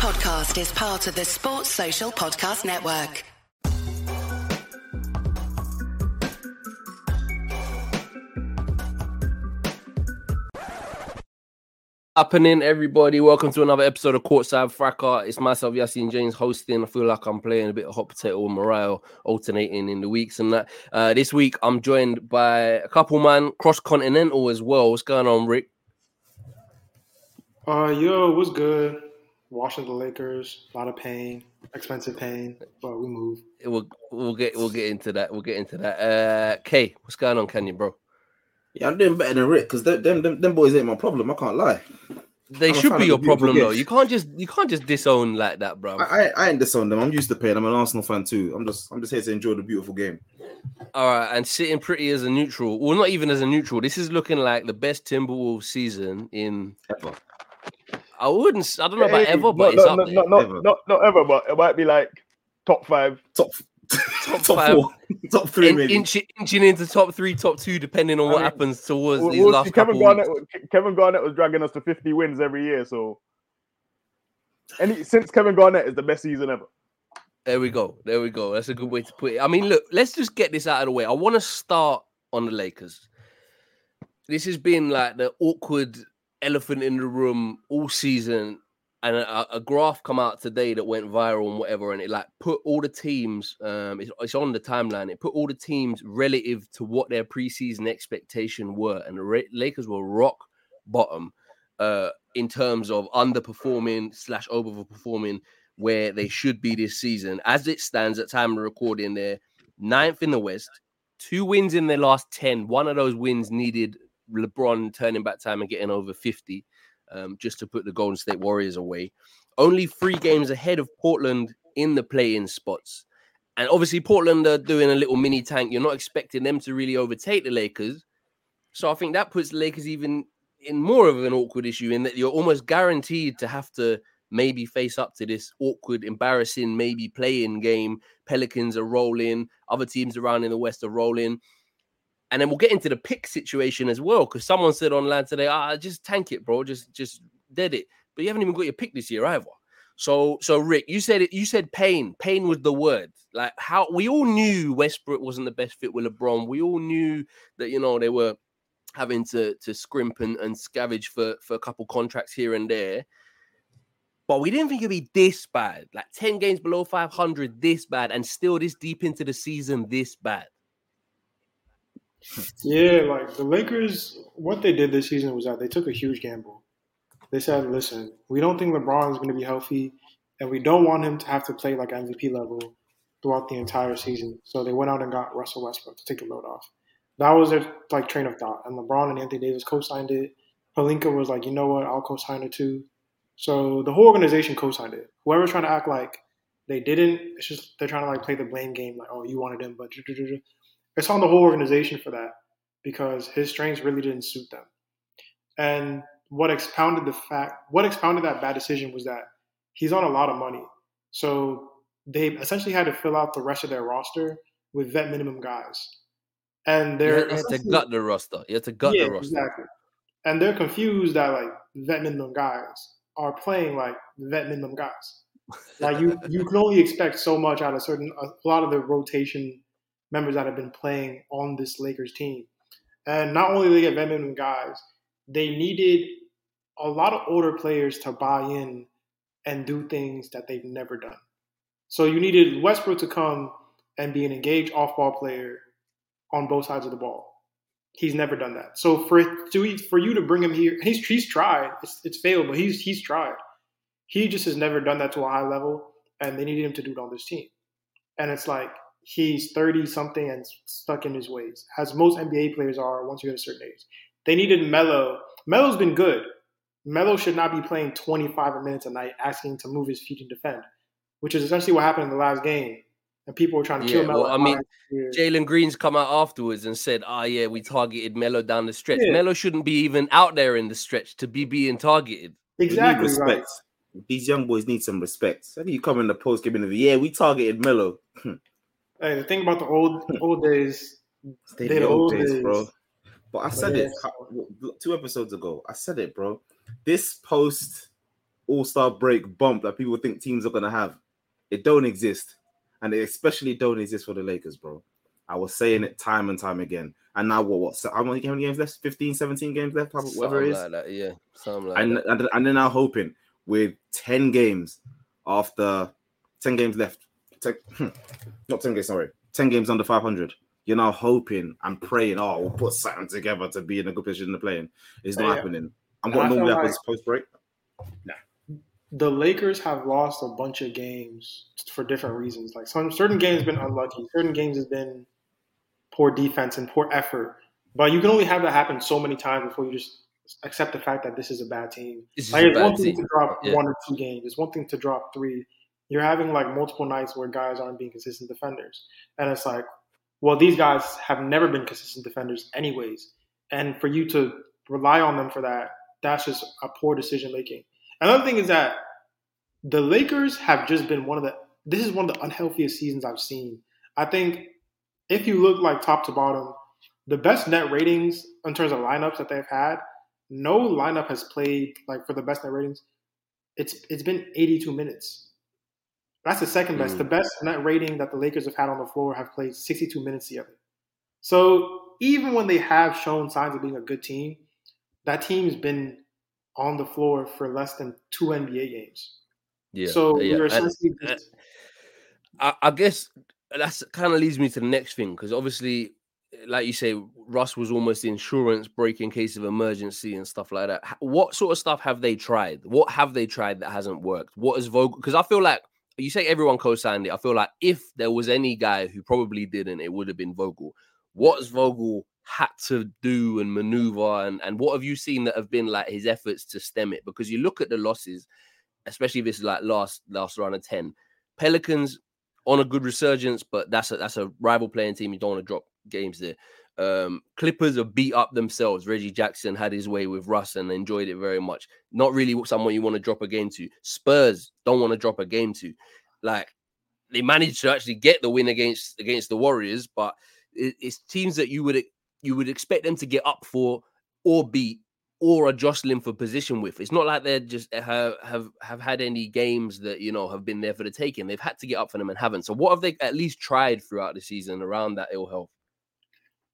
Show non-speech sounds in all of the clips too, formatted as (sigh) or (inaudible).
podcast is part of the Sports Social Podcast Network. happening, everybody? Welcome to another episode of Courtside Fracas. It's myself, Yassin James, hosting. I feel like I'm playing a bit of hot potato with morale, alternating in the weeks and that. Uh, this week, I'm joined by a couple man cross continental as well. What's going on, Rick? Uh, yo, what's good? Watching the Lakers, a lot of pain, expensive pain, but we move. We'll we'll get we'll get into that. We'll get into that. Uh, Kay, what's going on, Kenyon, bro? Yeah, I'm doing better than Rick because them, them them boys ain't my problem. I can't lie. They I'm should be your the beautiful problem though. You can't just you can't just disown like that, bro. I, I I ain't disown them. I'm used to pain. I'm an Arsenal fan too. I'm just I'm just here to enjoy the beautiful game. All right, and sitting pretty as a neutral. Well, not even as a neutral. This is looking like the best Timberwolves season in. Ever. I wouldn't. I don't know about Hey, ever, no, but it's no, up no, there. no, no, Ever. no, not ever, but it might be like top five. Top Top (laughs) top, five. four, (laughs) top three In- maybe. inch, inching into top three, top two, depending on I what mean, happens towards We'll- these we'll last see. Kevin Garnett, weeks. Kevin Garnett was dragging us to 50 wins every year. So, any since Kevin Garnett is the best season ever. There we go. There we go. That's a good way to put it. I mean, look, let's just get this out of the way. I want to start on the Lakers. This has been like the awkward elephant in the room all season. And a, a graph come out today that went viral and whatever, and it like put all the teams. Um, it's, it's on the timeline. It put all the teams relative to what their preseason expectation were, and the Lakers were rock bottom uh, in terms of underperforming slash overperforming where they should be this season. As it stands at time of recording, they're ninth in the West, two wins in their last 10. One of those wins needed LeBron turning back time and getting over 50 um, just to put the Golden State Warriors away. Only three games ahead of Portland in the play in spots. And obviously, Portland are doing a little mini tank. You're not expecting them to really overtake the Lakers. So I think that puts the Lakers even in more of an awkward issue in that you're almost guaranteed to have to maybe face up to this awkward, embarrassing, maybe playing game. Pelicans are rolling, other teams around in the West are rolling. And then we'll get into the pick situation as well, because someone said online today, ah, just tank it, bro. Just just dead it. But you haven't even got your pick this year either. So so Rick, you said it, you said pain. Pain was the word. Like how we all knew Westbrook wasn't the best fit with LeBron. We all knew that, you know, they were having to to scrimp and, and scavenge for for a couple contracts here and there. But we didn't think it'd be this bad, like 10 games below 500, this bad, and still this deep into the season, this bad. Yeah, like the Lakers, what they did this season was that they took a huge gamble. They said, listen, we don't think LeBron is going to be healthy, and we don't want him to have to play like MVP level throughout the entire season. So they went out and got Russell Westbrook to take the load off. That was their like train of thought. And LeBron and Anthony Davis co-signed it. Pelinka was like, you know what, I'll co-sign it too. So the whole organization co-signed it. Whoever's trying to act like they didn't, it's just they're trying to like play the blame game, like, oh, you wanted him, but it's on the whole organization for that because his strengths really didn't suit them. And what expounded the fact, what expounded that bad decision was that he's on a lot of money. So they essentially had to fill out the rest of their roster with vet minimum guys. And they're you had to gut the roster. You had to gut yeah, the roster. exactly. And they're confused that like vet minimum guys are playing like vet minimum guys. (laughs) Like you, you can only expect so much out of certain a lot of the rotation members that have been playing on this Lakers team. And not only do they get vet minimum guys, they needed a lot of older players to buy in and do things that they've never done. So you needed Westbrook to come and be an engaged off-ball player on both sides of the ball. He's never done that. So for to, for you to bring him here, he's he's tried. It's, it's failed, but he's he's tried. He just has never done that to a high level, and they needed him to do it on this team. And it's like he's thirty something and stuck in his ways, as most NBA players are once you hit a certain age. They needed Melo. Melo's been good. Melo should not be playing 25 minutes a night, asking to move his feet and defend, which is essentially what happened in the last game. And people were trying to Yeah, kill Melo. well, I mean. Jalen Green's come out afterwards and said, "Ah, yeah, we targeted Melo down the stretch. Yeah. Melo shouldn't be even out there in the stretch to be being targeted." Exactly respect. right. These young boys need some respect. So you come in the post game interview, yeah, we targeted Melo. Hey, the thing about the old old days, (laughs) Stay the old old days, days. bro. But I said yeah. it how- two episodes ago. I said it, bro. This post All Star break bump that people think teams are gonna have. It don't exist, and it especially don't exist for the Lakers, bro. I was saying it time and time again. And now what? What? So how many games left? 15, 17 games left? Whatever Something it is. like that, yeah. Something like and, that. and and they're now hoping with 10 games after 10 games left 10, hmm, not 10 games sorry 10 games under 500 you're now hoping and praying oh we'll put something together to be in a good position to play in it's not Yeah. happening and And what I feel normally like- happens post break the Lakers have lost a bunch of games for different reasons. Like some certain games have been unlucky, certain games has been poor defense and poor effort. But you can only have that happen so many times before you just accept the fact that this is a bad team. This is Like a it's one bad thing team. to drop Yeah. one or two games. It's one thing to drop three. You're having like multiple nights where guys aren't being consistent defenders, and it's like, well, these guys have never been consistent defenders anyways, and for you to rely on them for that, that's just a poor decision making. Another thing is that the Lakers have just been one of the. This is one of the unhealthiest seasons I've seen. I think if you look like top to bottom, the best net ratings in terms of lineups that they've had, no lineup has played like for the best net ratings. It's it's been 82 minutes. That's the second best. Mm. The best net rating that the Lakers have had on the floor have played 62 minutes together. So even when they have shown signs of being a good team, that team's been on the floor for less than two NBA games. Yeah. so yeah. essentially and- just, I, I guess that's kind of leads me to the next thing because obviously, like you say, Russ was almost insurance break in case of emergency and stuff like that. What sort of stuff have they tried? What have they tried that hasn't worked? What is Vogel? Because I feel like you say everyone co-signed it. I feel like if there was any guy who probably didn't, it would have been Vogel. What's Vogel had to do and maneuver, and and what have you seen that have been like his efforts to stem it? Because you look at the losses, especially if it's like last last round of ten. Pelicans on a good resurgence, but that's a that's a rival playing team. You don't want to drop games there. Um, Clippers are beat up themselves. Reggie Jackson had his way with Russ and enjoyed it very much. Not really someone you want to drop a game to. Spurs don't want to drop a game to. Like they managed to actually get the win against against the Warriors, but it, it's teams that you would you would expect them to get up for or beat or are jostling for position with. It's not like they're just have have have had any games that you know have been there for the taking. They've had to get up for them and haven't. So what have they at least tried throughout the season around that ill health?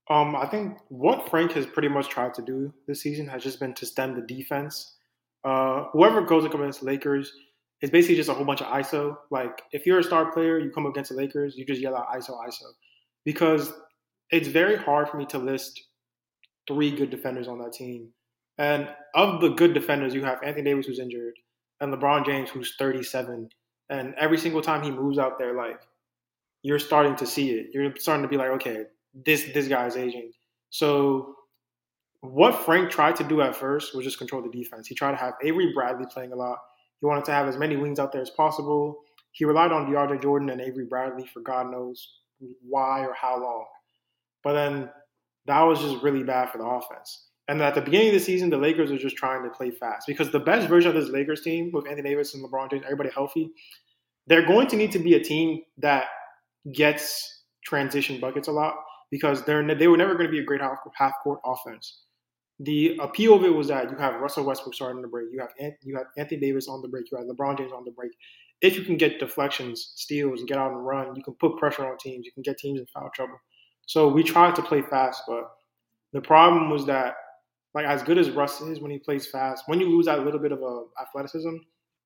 Um, I think what Frank has pretty much tried to do this season has just been to stem the defense. Uh, whoever goes up against Lakers is basically just a whole bunch of ISO. Like if you're a star player, you come against the Lakers, you just yell out ISO, ISO, because it's very hard for me to list three good defenders on that team. And of the good defenders, you have Anthony Davis who's injured, and LeBron James who's 37. And every single time he moves out there, like you're starting to see it. You're starting to be like, okay, this this guy's aging. So what Frank tried to do at first was just control the defense. He tried to have Avery Bradley playing a lot. He wanted to have as many wings out there as possible. He relied on DeAndre Jordan and Avery Bradley for God knows why or how long. But then that was just really bad for the offense. And at the beginning of the season, the Lakers were just trying to play fast because the best version of this Lakers team with Anthony Davis and LeBron James, everybody healthy, they're going to need to be a team that gets transition buckets a lot because they're they were never going to be a great half, half court offense. The appeal of it was that you have Russell Westbrook starting the break, you have you have Anthony Davis on the break, you have LeBron James on the break. If you can get deflections, steals, and get out and run, you can put pressure on teams. You can get teams in foul trouble. So we tried to play fast, but the problem was that, like as good as Russ is when he plays fast, when you lose that little bit of uh, athleticism,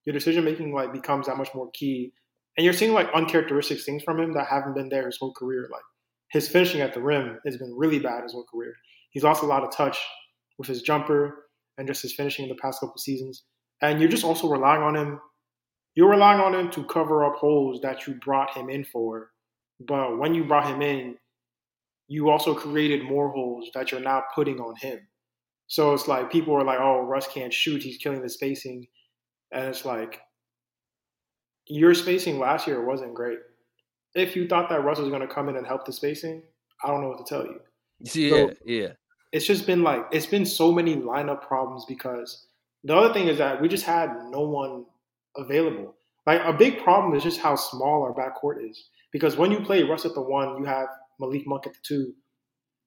your decision making like becomes that much more key. And you're seeing like uncharacteristic things from him that haven't been there his whole career. Like his finishing at the rim has been really bad his whole career. He's lost a lot of touch with his jumper and just his finishing in the past couple seasons. And you're just also relying on him. You're relying on him to cover up holes that you brought him in for. But when you brought him in, you also created more holes that you're now putting on him. So it's like people are like, oh, Russ can't shoot. He's killing the spacing. And it's like, your spacing last year wasn't great. If you thought that Russ was going to come in and help the spacing, I don't know what to tell you. Yeah, So- yeah. It's just been like, it's been so many lineup problems because the other thing is that we just had no one available. Like, a big problem is just how small our backcourt is. Because when you play Russ at the one, you have Malik Monk at the two.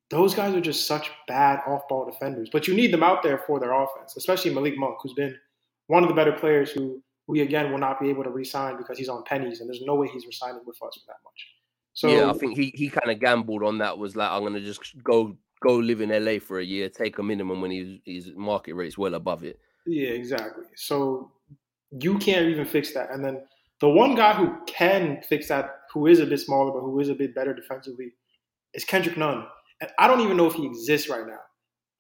Those guys are just such bad off ball defenders. But you need them out there for their offense, especially Malik Monk, who's been one of the better players who we again will not be able to re-sign because he's on pennies, and there's no way he's resigning with us for that much. So yeah, I think he he kind of gambled on that. Was like, I'm gonna just go go live in LA for a year, take a minimum when his his market rate's well above it. Yeah, exactly. So you can't even fix that. And then the one guy who can fix that, who is a bit smaller but who is a bit better defensively, is Kendrick Nunn. And I don't even know if he exists right now.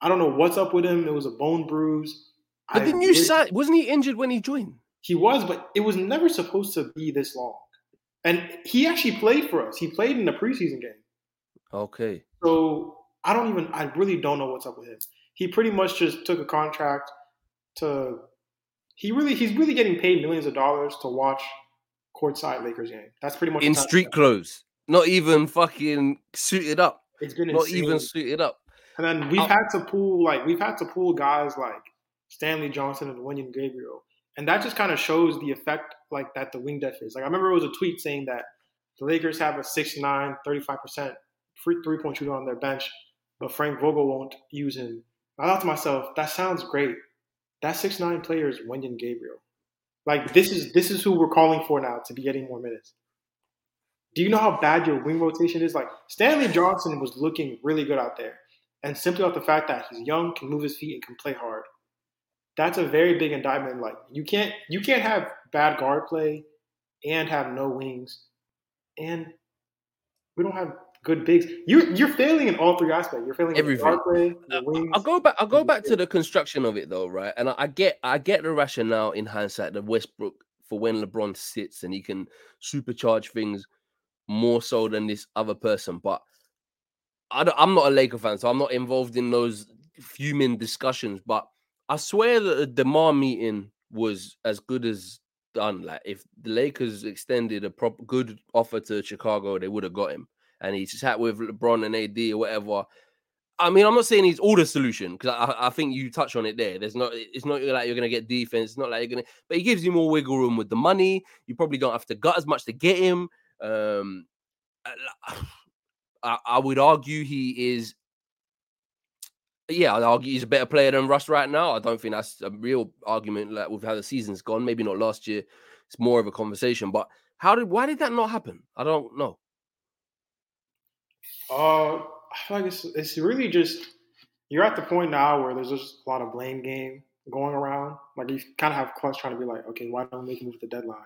I don't know what's up with him. It was a bone bruise. But I didn't you did- say wasn't he injured when he joined? He was, but it was never supposed to be this long. And he actually played for us. He played in the preseason game. Okay. So I don't even, I really don't know what's up with him. He pretty much just took a contract to, he really, he's really getting paid millions of dollars to watch courtside Lakers game. That's pretty much In street clothes. Not even fucking suited up. It's been Not insane. even suited up. And then we've had to pull like we've had to pull guys like Stanley Johnson and Wenyen Gabriel, and that just kind of shows the effect like that the wing depth is. Like I remember it was a tweet saying that the Lakers have a 6'9", 35 percent free three point shooter on their bench, but Frank Vogel won't use him. I thought to myself, that sounds great. That 6'9 player is Wenyen Gabriel. Like this is this is who we're calling for now to be getting more minutes. Do you know how bad your wing rotation is? Like Stanley Johnson was looking really good out there and simply off the fact that he's young, can move his feet, and can play hard. That's a very big indictment. Like you can't you can't have bad guard play and have no wings, and we don't have good bigs. You you're failing in all three aspects. You're failing in Everything. guard play, I- the uh, wings. I'll go back. I'll go back to the construction of it though, right? And I, I get, I get the rationale in hindsight that Westbrook for when LeBron sits and he can supercharge things more so than this other person. But I am not a Laker fan, so I'm not involved in those fuming discussions. But I swear that the DeMar meeting was as good as done. Like if the Lakers extended a proper good offer to Chicago, they would have got him. And he sat with LeBron and AD or whatever. I mean, I'm not saying he's all the solution because I, I think you touch on it there. There's not, it's not like you're gonna get defense. It's not like you're gonna, but he gives you more wiggle room with the money. You probably don't have to gut as much to get him. Um, (sighs) I, I would argue he is. Yeah, I'd argue he's a better player than Russ right now. I don't think that's a real argument. Like with how the season's gone, maybe not last year. It's more of a conversation. But how did? Why did that not happen? I don't know. Uh, I feel like it's it's really just you're at the point now where there's just a lot of blame game going around. Like you kind of have Klutch trying to be like, okay, why don't we make a move at the deadline?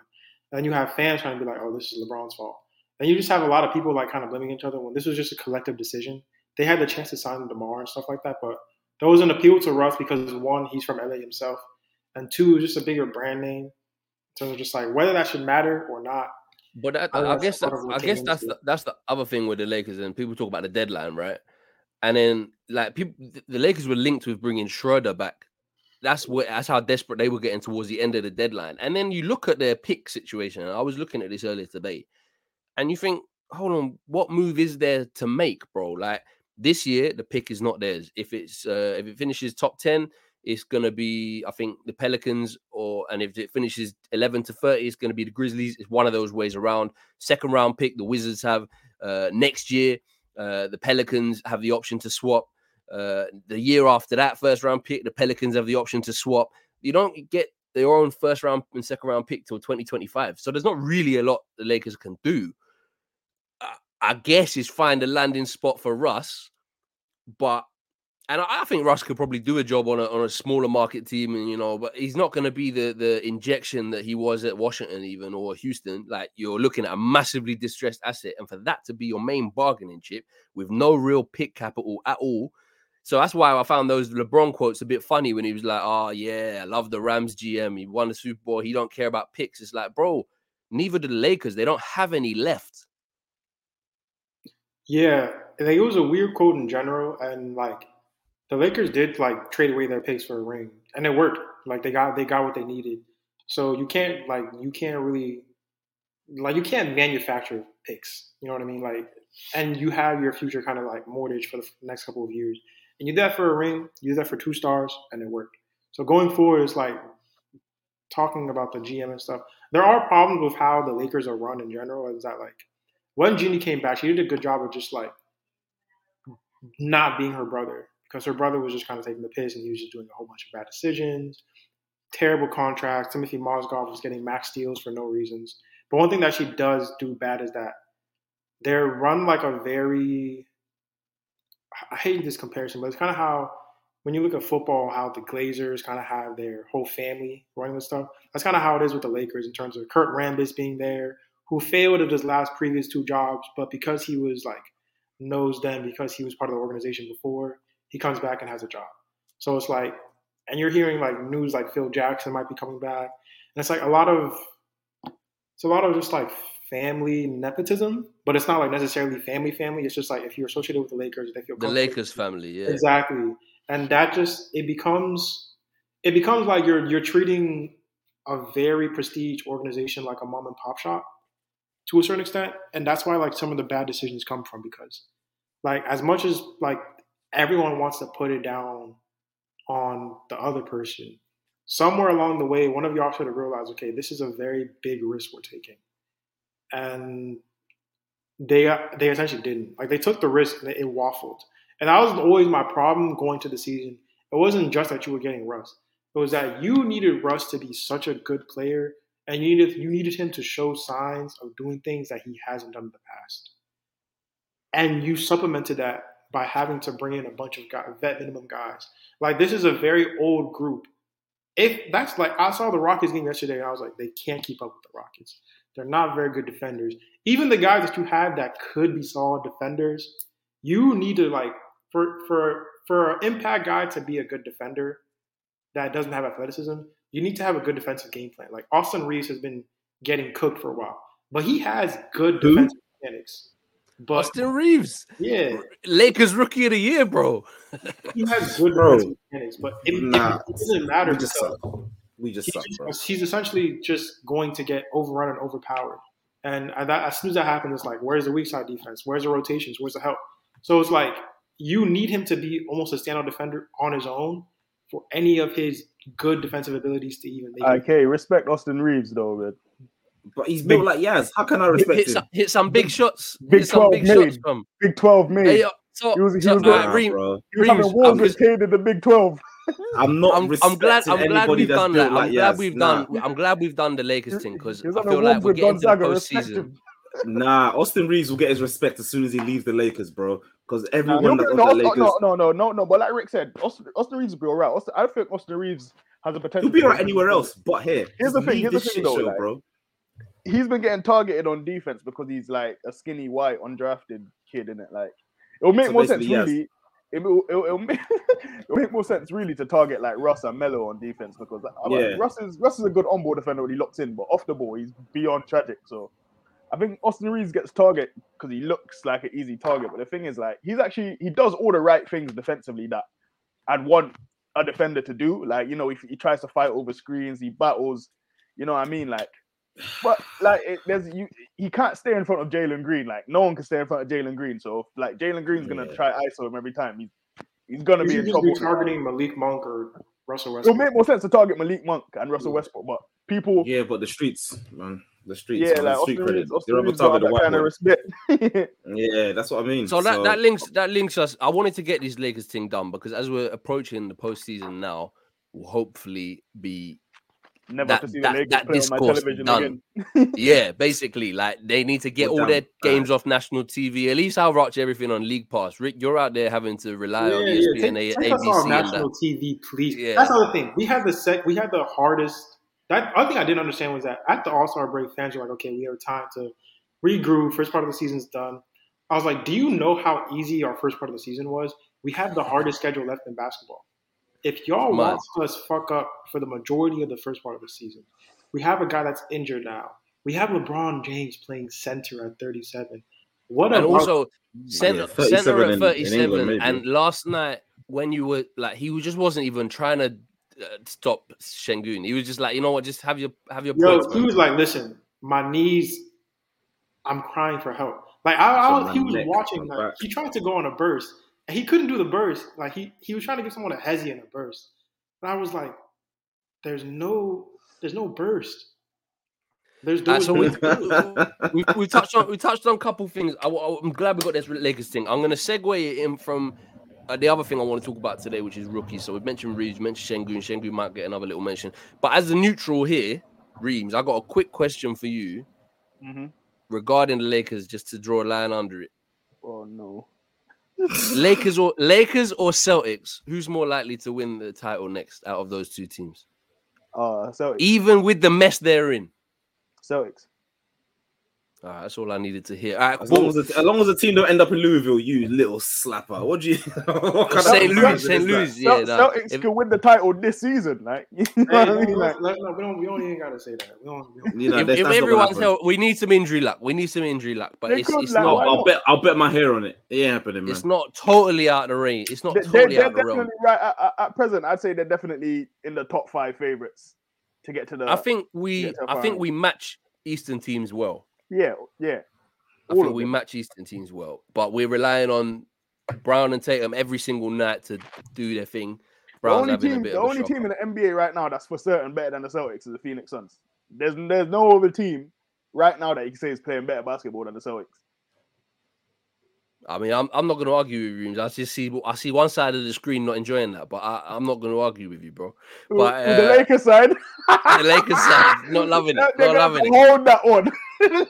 And then you have fans trying to be like, oh, this is LeBron's fault. And you just have a lot of people like kind of blaming each other when this was just a collective decision. They had the chance to sign him tomorrow and stuff like that, but there was an appeal to Russ because one, he's from LA himself, and two, just a bigger brand name. So it's just like whether that should matter or not. But that, I I, guess that's, I guess that's the, that's the other thing with the Lakers, and people talk about the deadline, right? And then like people, the Lakers were linked with bringing Schroeder back. That's what that's how desperate they were getting towards the end of the deadline. And then you look at their pick situation. And I was looking at this earlier today, and you think, hold on, what move is there to make, bro? Like this year, the pick is not theirs. If it's uh, if it finishes top ten, it's gonna be I think the Pelicans, or and if it finishes eleven to thirty, it's gonna be the Grizzlies. It's one of those ways around. Second round pick, the Wizards have uh, next year. Uh, the Pelicans have the option to swap. Uh, the year after that, first round pick, the Pelicans have the option to swap. You don't get their own first round and second round pick till 2025. So there's not really a lot the Lakers can do. I, guess is find a landing spot for Russ, but and I, I think Russ could probably do a job on a on a smaller market team, and you know, but he's not going to be the the injection that he was at Washington, even or Houston. Like you're looking at a massively distressed asset, and for that to be your main bargaining chip with no real pick capital at all. So that's why I found those LeBron quotes a bit funny when he was like, "Oh yeah, I love the Rams GM. He won the Super Bowl. He don't care about picks." It's like, bro, neither do the Lakers. They don't have any left. Yeah, like, it was a weird quote in general, and like the Lakers did like trade away their picks for a ring, and it worked. Like they got they got what they needed. So you can't like you can't really like you can't manufacture picks. You know what I mean? Like, and you have your future kind of like mortgage for the next couple of years, and you did that for a ring. You did that for two stars, and it worked. So going forward, it's like talking about the GM and stuff. There are problems with how the Lakers are run in general. Is that like when Jeanie came back, she did a good job of just like not being her brother because her brother was just kind of taking the piss and he was just doing a whole bunch of bad decisions. terrible contracts. Timothy Mozgov was getting max deals for no reasons. But one thing that she does do bad is that they're run like a very. I hate this comparison, but it's kind of how when you look at football, how the Glazers kind of have their whole family running the stuff. That's kind of how it is with the Lakers in terms of Kurt Rambis being there, who failed at his last previous two jobs, but because he was like knows them because he was part of the organization before, he comes back and has a job. So it's like, and you're hearing like news like Phil Jackson might be coming back, and it's like a lot of, it's a lot of just like family nepotism, but it's not like necessarily family family. It's just like if you're associated with the Lakers, they feel The Lakers family, yeah. exactly, and that just it becomes it becomes like you're you're treating a very prestige organization like a mom and pop shop to a certain extent, and that's why like some of the bad decisions come from because like as much as like everyone wants to put it down on the other person, somewhere along the way, one of y'all should have realized, okay, this is a very big risk we're taking, and they they essentially didn't. Like they took the risk and it waffled, and that was always my problem going to the season. It wasn't just that you were getting Russ; it was that you needed Russ to be such a good player, and you needed you needed him to show signs of doing things that he hasn't done in the past, and you supplemented that by having to bring in a bunch of vet minimum guys. Like this is a very old group. If that's like I saw the Rockets game yesterday, and I was like, they can't keep up with the Rockets. They're not very good defenders. Even the guys that you have that could be solid defenders, you need to like for for for an impact guy to be a good defender that doesn't have athleticism, you need to have a good defensive game plan. Like Austin Reaves has been getting cooked for a while, but he has good Who? defensive mechanics. But Austin Reaves, yeah, Lakers rookie of the year, bro. he has (laughs) good Bro. defensive mechanics, but it, it- Nah. it doesn't matter We just suck. We just he's, suck, bro. just- he's essentially just going to get overrun and overpowered. And at that, as soon as that happens, it's like, where's the weak side defense? Where's the rotations? Where's the help? So it's like you need him to be almost a standout defender on his own for any of his good defensive abilities to even make it. Okay, respect Austin Reaves though, man. But he's built like Yaz. How can I respect hit him? some, hit some big shots. Big hit some 12 big made. shots from. Big Twelve made. Hey, so, He was- he so, was uh, going- Reem- bro. he was having Reaves, wars with just- Cade in the Big Twelve. (laughs) I'm not I'm, I'm glad. I'm glad we've done that. like I'm glad Yaz. we've Nah. done. I'm glad we've done the Lakers thing because He was I feel like we're with getting to the postseason. Nah, Austin Reaves will get his respect as soon as he leaves the Lakers, bro. Because everyone be- on no, the no, Lakers, no, no, no, no, no. But like Rick said, Austin, Austin Reaves will be alright. Austin, I think Austin Reaves has a potential. he'll be alright anywhere else. But here, Here's the thing, here's the thing though, show, like- bro. He's been getting targeted on defense because he's like a skinny white undrafted kid in it. Like it'll make So more sense yes. really. It will, it'll, it'll, make, (laughs) it'll make more sense really to target like Russ and Melo on defense because like, Yeah. Russ is Russ is a good on-ball defender when he locks in, but off the ball he's beyond tragic. So I think Austin Reaves gets target because he looks like an easy target. But the thing is, like he's actually he does all the right things defensively that I'd want a defender to do. Like you know, if he tries to fight over screens, he battles. You know what I mean? Like, but like it, there's you, he can't stay in front of Jalen Green. Like no one can stay in front of Jalen Green. So like Jalen Green's gonna Yeah. try ISO him every time. He's he's gonna You be should in trouble. be targeting Malik Monk or Russell Westbrook. It'll Westbrook. make more sense to target Malik Monk and Russell Westbrook, but people, Yeah, but the streets, man, the streets, yeah, like street Austin credit. Reaves, Austin They're Reaves target got the that white kind of respect. (laughs) (laughs) Yeah, that's what I mean. So that, that links that links us. I wanted to get this Lakers thing done because as we're approaching the postseason now, we'll hopefully be Never That- to see that- the Lakers that play on my discourse television done. again. (laughs) yeah, basically like they need to get Well all done. their games off national TV. At least I'll watch everything on League Pass. Rick, you're out there having to rely on E ESPN, Take, A- take us ABC, off and national that. TV, please. Yeah. That's another thing. We had the sec. We had the hardest. That other thing I didn't understand was that at the All Star break, fans were like, "Okay, we have time to regroup. First part of the season's done." I was like, "Do you know how easy our first part of the season was? We have the hardest schedule left in basketball. If y'all Mad. watched us fuck up for the majority of the first part of the season, we have a guy that's injured now. We have LeBron James playing center at 37. What And about also center, yeah, 37 center in- at in 37. England, and last night when you were like, he just wasn't even trying to stop Sengun. He was just like, you know what, just have your have your Yo, points. he was like, "Listen, my knees, I'm crying for help." Like I, So I he was watching. Like, he tried to go on a burst, and he couldn't do the burst. Like he he was trying to give someone a hezzy in a burst, and I was like, "There's no, there's no burst. There's Uh, no." so we, there's- (laughs) we, we touched on we touched on a couple things. I, am glad we got this Lakers thing. I'm gonna segue it in from uh, the other thing I want to talk about today, which is rookies. So we've mentioned Reaves, mentioned Sengun. Sengun might get another little mention. But as a neutral here, Reeves, I got a quick question for you Mhm. regarding the Lakers, just to draw a line under it. Oh no. (laughs) Lakers or Lakers or Celtics, who's more likely to win the title next out of those two teams? Uh, Celtics. Even with the mess they're in. Celtics. All right, that's all I needed to hear. All right, As long as, the, as long as the team don't end up in Louisville, you little slapper. What do you? (laughs) what kind of St. Louis, St. Louis, yeah. Cel- nah. Celtics If- can win the title this season. Like, (laughs) you know Hey, what I mean? no, Like, no, no, we don't. We don't even gotta say that. We don't. We don't. You know, if, if that's not gonna everyone's happen. held, we need some injury luck. We need some injury luck, but They it's, it's like, not. I'll, I'll bet. I'll bet my hair on it. It ain't happening, man. It's not totally out of the range. It's not they- totally they're, out of the realm. definitely right at, at, at present. I'd say they're definitely in the top five favorites to get to the. I think we, get to the I think we match Eastern teams well. Yeah, yeah. I All think we them. match Eastern teams well, but we're relying on Brown and Tatum every single night to do their thing. The only having a team, the only team in the NBA right now that's for certain better than the Celtics is the Phoenix Suns. There's there's no other team right now that you can say is playing better basketball than the Celtics. I mean, I'm, I'm not going to argue with you. I just see I see one side of the screen not enjoying that, but I, I'm not going to argue with you, bro. But, who the uh, Lakers side, (laughs) The Lakers side not (laughs) loving it, not loving it. Hold that one.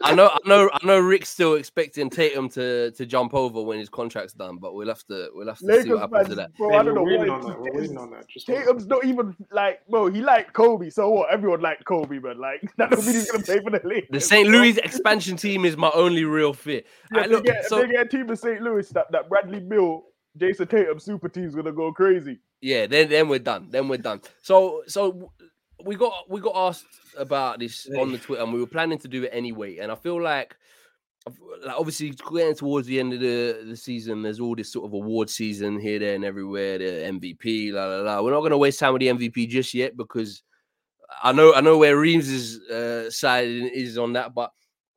I know, I know, I know. Rick's still expecting Tatum to to jump over when his contract's done, but we'll have to we'll have to see what happens to that. bro. Hey, I don't know we're waiting on that. We're waiting on that. Just Tatum's not even like, bro. He liked Kobe, so what? Everyone liked Kobe, but like (laughs) that don't mean he's gonna play for the (laughs) Lakers. The St. Louis expansion team is my only real fear. (laughs) Yeah, Alright, if they look, get, if so they get a team in St. Louis that, that Bradley Beal, Jayson Tatum super team's gonna go crazy. yeah, then then we're done. Then we're done. So so we got we got asked about this on the Twitter, and we were planning to do it anyway. And I feel like, like obviously getting towards the end of the, the season, there's all this sort of award season here, there, and everywhere. The MVP, la la la. We're not going to waste time with the MVP just yet because I know I know where Reemz's uh, side is on that. But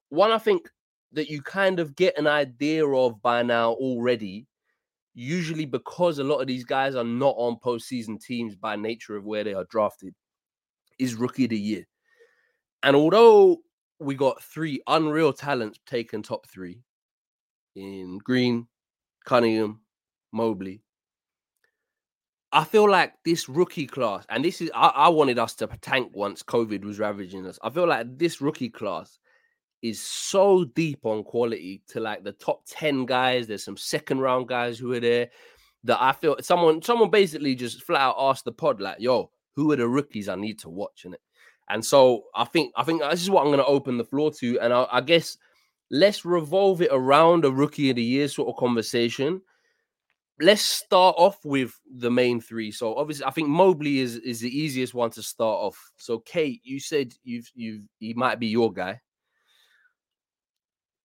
one I think that you kind of get an idea of by now already usually because a lot of these guys are not on postseason teams by nature of where they are drafted, is rookie of the year. And although we got three unreal talents taken top three in Green, Cunningham, Mobley, I feel like this rookie class, and this is I, I wanted us to tank once COVID was ravaging us. I feel like this rookie class is so deep on quality to like the top 10 guys. There's some second round guys who are there that I feel someone someone basically just flat out asked the pod, like, yo, who are the rookies I need to watch in it? And so I think I think this is what I'm gonna open the floor to. And I, I guess let's revolve it around a rookie of the year sort of conversation. Let's start off with the main three. So obviously, I think Mobley is is the easiest one to start off. So Kate, you said you've you've he might be your guy.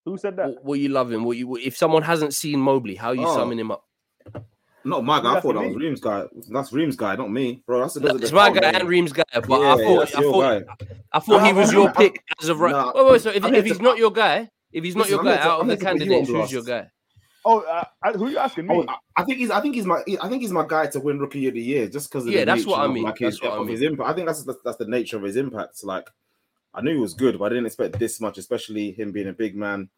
Who said that? What, what you love him? What you if someone hasn't seen Mobley, how you Oh. summing him up? Not my guy. I thought that was Reemz guy. That's Reemz guy, not me, bro. That's, No, that's my guy man. and Reemz guy, but Yeah, I thought I thought. I thought he was your (laughs) pick as of right. Nah, wait, wait, so if, if he's to- not your guy, if he's not your I'm guy to- out I'm of the here to put you candidates, who's your guy? Oh, uh, I- who are you asking me? Oh, I- I think he's. I think he's my. I think he's my guy to win Rookie of the Year, just because. Yeah, the that's what nature I of, mean. Like his, what I of his impact. I think that's, that's that's the nature of his impact. Like, I knew he was good, but I didn't expect this much, especially him being a big man.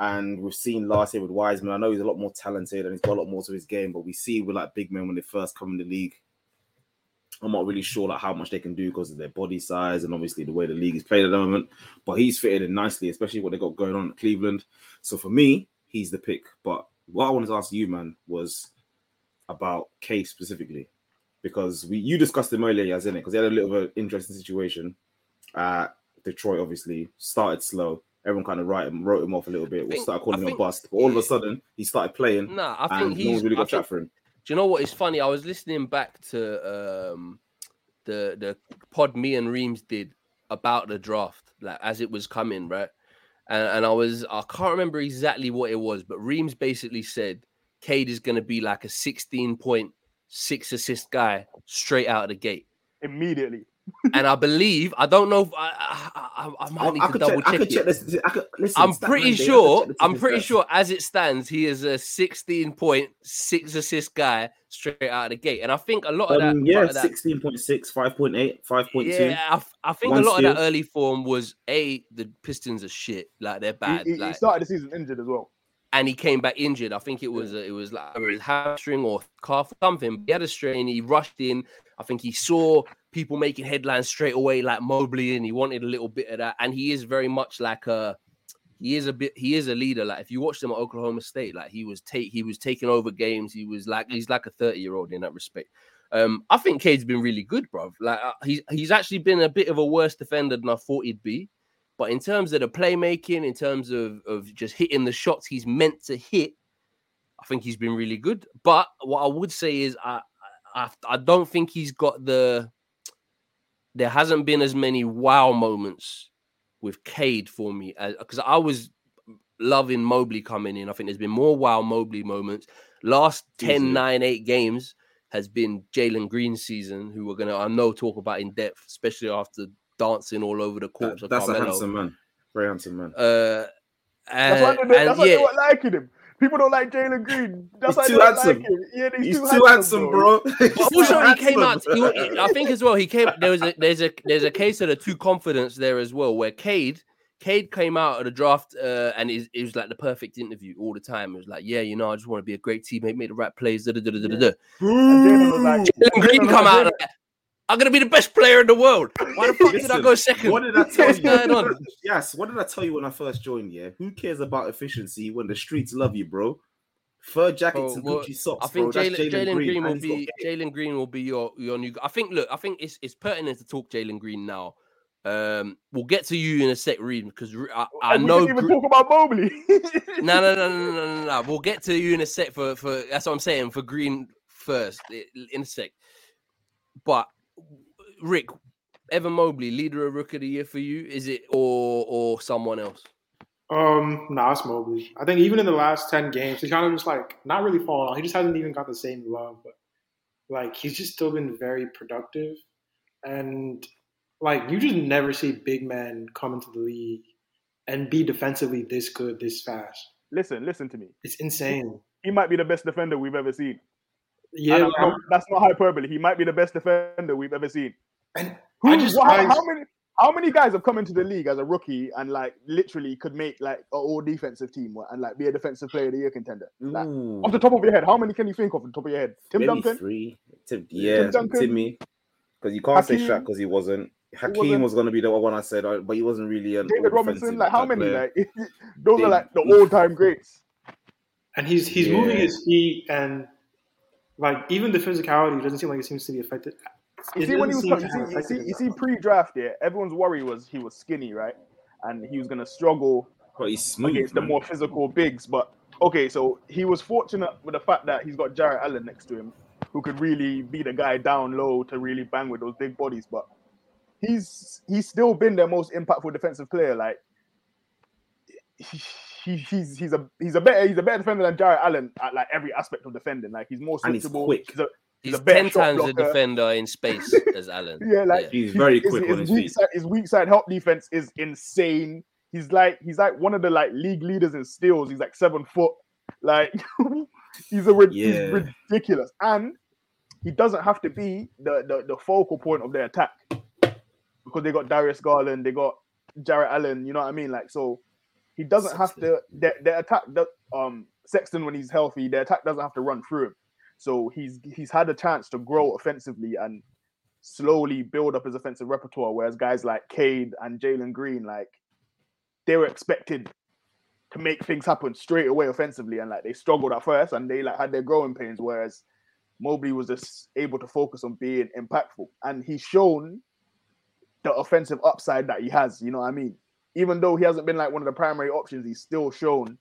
And we've seen last year with Wiseman. I know he's a lot more talented and he's got a lot more to his game, but we see with like big men when they first come in the league. I'm not really sure like how much they can do because of their body size and obviously the way the league is played at the moment. But he's fitted in nicely, especially what they got going on at Cleveland. So for me, he's the pick. But what I wanted to ask you, man, was about Cade specifically because we you discussed him earlier, as in it, because he had a little bit of an interesting situation. Detroit obviously started slow. Everyone kind of write him, wrote him off a little bit. We think- started I calling him a think- bust, but all of a sudden he started playing, Nah, I and think no one's he's really I got chat for him. Do you know what is funny? I was listening back to um the the pod me and Reemz did about the draft, like as it was coming, right? And and I was I can't remember exactly what it was, but Reemz basically said Cade is gonna be like a 16 point six assist guy straight out of the gate. Immediately. And I believe I don't know if I I, I, I might I, need I to could double check. I check could it. check this. I could, listen, I'm pretty Man Day, I could sure. check the I'm pretty stats. sure, as it stands, he is a 16 point six assist guy straight out of the gate, and I think a lot of that. Um, part yeah, of that 16.6, 5.8, 5.2. yeah, I, f- I think a lot of that early form was a the Pistons are shit, like they're bad, he- he like, started the season injured as well. and he came back injured. I think it was a, it was like either his hamstring or calf something. He had a strain. He rushed in. I think he saw people making headlines straight away, like Mobley, and he wanted a little bit of that. And he is very much like a he is a bit he is a leader. Like if you watch him at Oklahoma State, like he was take he was taking over games. He was like he's like a 30 year old in that respect. Um, I think Cade's been really good, bro. Like uh, he's he's actually been a bit of a worse defender than I thought he'd be. But in terms of the playmaking, in terms of of just hitting the shots he's meant to hit, I think he's been really good. But what I would say is I I, I don't think he's got the there hasn't been as many wow moments with Cade for me because I was loving Mobley coming in. I think there's been more wow Mobley moments. Last 10, Easily. 9, 8 games has been Jalen Green's season, who we're gonna I know talk about in depth, especially after dancing all over the court. That- that's a handsome man. Very handsome man. Uh, That's why and, they, and that's why yeah, they weren't liking him. People don't like Jalen Green. That's He's why too handsome. like him. Yeah, he's, He's too, too handsome, bro. (laughs) But He's too also he came out. he- I think as well. He came. There was a (laughs) there's a there's a case of the two confidence there as well, where Cade Cade came out of the draft uh, and it, it was like the perfect interview all the time. It was like, yeah, you know, I just want to be a great teammate, make the right plays. Da, da, da, da, da, da. Jalen like, Green come out. like, like, I'm gonna be the best player in the world. Why the fuck did I go second? What did I tell you? going on? Yes, what did I tell you when I first joined? Yeah, who cares about efficiency when the streets love you, bro? Fur jackets Bro, and well, Gucci socks, I think Jalen Jalen Green, will and he's got be. Jalen Green will be your your new. I think. Look, I think it's it's pertinent to talk Jalen Green now. Um, we'll get to you in a sec, Reed, because I, I and we know. didn't even Gre- talk about Mobley. (laughs) No, no, no, no, no, no, no. We'll get to you in a sec for for that's what I'm saying for Green first in a sec. But Rick, Evan Mobley, leader of Rook of the Year for you, is it or or someone else? Um, nah, it's Mobley. I think even in the last ten games, he's kind of just like not really falling off. He just hasn't even got the same love, but like he's just still been very productive. And like you just never see big men come into the league and be defensively this good this fast. listen, listen to me. It's insane. He might be the best defender we've ever seen. Yeah, like, that's not hyperbole. He might be the best defender we've ever seen. And Who, I just how, find- how many how many guys have come into the league as a rookie and like literally could make like an all defensive team and like be a defensive player of the year contender? Like, Ooh, off the top of your head, how many can you think of off the top of your head? Tim maybe Duncan? three. Tim, yeah, Duncan? Timmy. Because you can't say Hakeem? Shaq because he wasn't. Hakeem wasn't. was going to be the one I said, uh, but he wasn't really an David all-defensive Robinson? Like how many? player. Like (laughs) those They- are like the all time greats. and he's he's moving his feet and like even the physicality doesn't seem like it seems to be affected. You see when he was coming, you see, you see, (laughs) pre-draft yeah, everyone's worry was he was skinny, right? And he was gonna struggle But he's smooth. against the more physical bigs. But okay, so he was fortunate with the fact that he's got Jarrett Allen next to him, who could really be the guy down low to really bang with those big bodies. But he's he's still been their most impactful defensive player. Like he, he, he's he's a he's a better he's a better defender than Jarrett Allen at like every aspect of defending. Like he's more And he's switchable. quick. He's a, He's a ten shot times a blocker. defender in space (laughs) as Allen. Yeah, like He's very quick his, on his weak feet. Side, his weak side help defense is insane. He's like he's like one of the like league leaders in steals. He's like seven foot. Like (laughs) he's a rid- Yeah. he's ridiculous, and he doesn't have to be the, the the focal point of their attack because they got Darius Garland, they got Jarrett Allen. You know what I mean? Like so, he doesn't have to. Their, their attack, the, um, Sexton when he's healthy, their attack doesn't have to run through him. So he's he's had a chance to grow offensively and slowly build up his offensive repertoire. Whereas guys like Cade and Jalen Green, like they were expected to make things happen straight away offensively, and like they struggled at first and they like had their growing pains. Whereas Mobley was just able to focus on being impactful, and he's shown the offensive upside that he has. You know what I mean? Even though he hasn't been like one of the primary options, he's still shown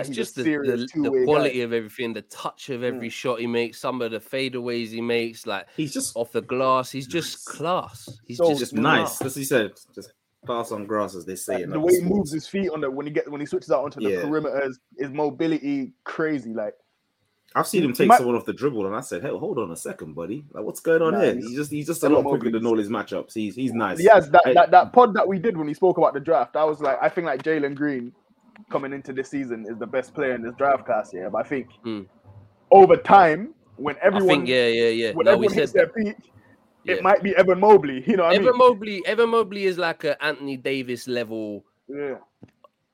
It's he's just a the, serious the, two-way the guy. quality of everything, the touch of every Mm. shot he makes, some of the fadeaways he makes, like He's just off the glass. He's just Nice. class. He's So just, just nice. class. That's what he said. Just pass on grass, as they say. in the way he moves his feet on the when he gets when he switches out onto the Yeah. perimeters, his mobility crazy. Like I've seen him take might- someone off the dribble, and I said, "Hey, hold on a second, buddy. Like, what's going on Nah, here? he's- He's just he's just a lot quicker than all his matchups. He's he's nice. yes, that, I- that that pod that we did when he spoke about the draft, I was like, I think like Jalen Green coming into this season is the best player in this draft class here. But I think Mm. over time, when I everyone think, yeah, yeah, yeah. when No, we everyone said hits their peak, Yeah. it might be Evan Mobley. You know what I Evan mean? Mobley, Evan Mobley is like a Anthony Davis level. yeah.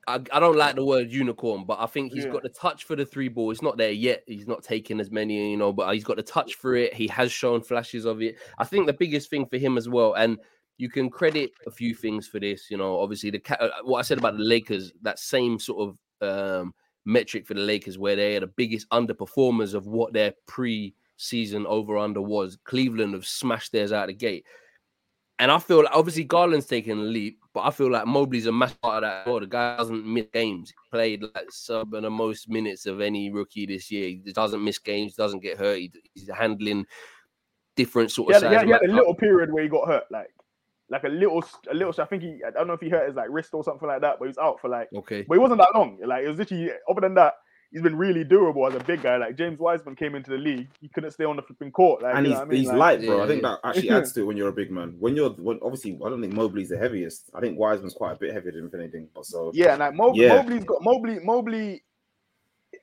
I, I don't like the word unicorn, but I think he's Yeah. got the touch for the three ball. It's not there yet. He's not taking as many, you know, but he's got the touch for it. He has shown flashes of it. I think the biggest thing for him as well, and you can credit a few things for this. You know, obviously the uh, what I said about the Lakers, that same sort of um, metric for the Lakers, where they are the biggest underperformers of what their pre-season over under was. Cleveland have smashed theirs out of the gate. And I feel like obviously Garland's taking a leap, but I feel like Mobley's a massive part of that. Well, the guy doesn't miss games. He played like sub of the most minutes of any rookie this year. He doesn't miss games, doesn't get hurt. He- he's handling different sort of had, he had, size he had a little period where he got hurt, like like a little, a little. I think he, I don't know if he hurt his like wrist or something like that, but he was out for like. Okay. But he wasn't that long. Like it was literally. Other than that, he's been really durable as a big guy. Like James Wiseman came into the league, he couldn't stay on the flipping court. Like and you he's know what I mean? he's Like, light, bro. Yeah, I think yeah. that actually adds (laughs) to it when you're a big man. When you're when obviously I don't think Mobley's the heaviest. I think Wiseman's quite a bit heavier than if anything. But so Yeah, and like Mo- Yeah. Mobley's got Mobley. Mobley,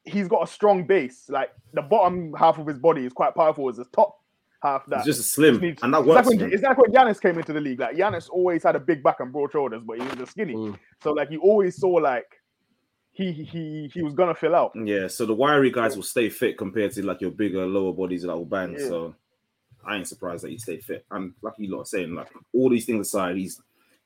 he's got a strong base. Like the bottom half of his body is quite powerful. As the top half that it's just a slim, needs- and that It's works. like, when, it's like when Giannis came into the league. Like Giannis always had a big back and broad shoulders, but he was just skinny. Mm. So like you always saw like he he he was gonna fill out. Yeah, so the wiry guys will stay fit compared to like your bigger lower bodies that will bang. Yeah. So I ain't surprised that he stayed fit. And like you lot are saying, like all these things aside, he's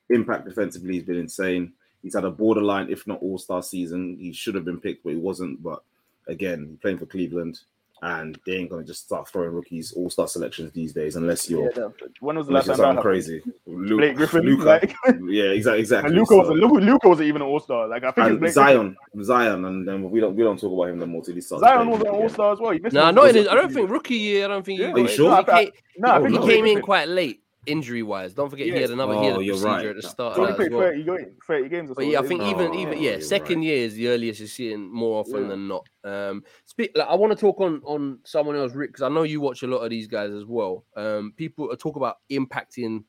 impact defensively has been insane. He's had a borderline, if not all star season. He should have been picked, but he wasn't. But again, playing for Cleveland, and they ain't gonna just start throwing rookies all star selections these days unless you're Yeah, when was the last time that something crazy. Luke, Blake Griffin, Luka. like, (laughs) yeah, exactly, exactly. and Luka So- was Luka, Luka wasn't even an all star. Like I think it's and Blake Zion, Zion, and then we don't we don't talk about him no more till he starts. Zion playing was an all star as well. He missed Nah, most not in his, I don't think rookie year. I don't think Yeah. he Are you it. sure? No, I He came, No, I think he came in quite late, injury wise. Don't forget he had another. Oh, he had a procedure right. at the start He of that as well. 30, he 30 games or. But yeah, I think he? even Oh, even yeah, you're second right. year is the earliest you're seeing more often Yeah. than not. Um, speak. Like, I want to talk on on someone else, Rick, because I know you watch a lot of these guys as well. Um, people talk about impacting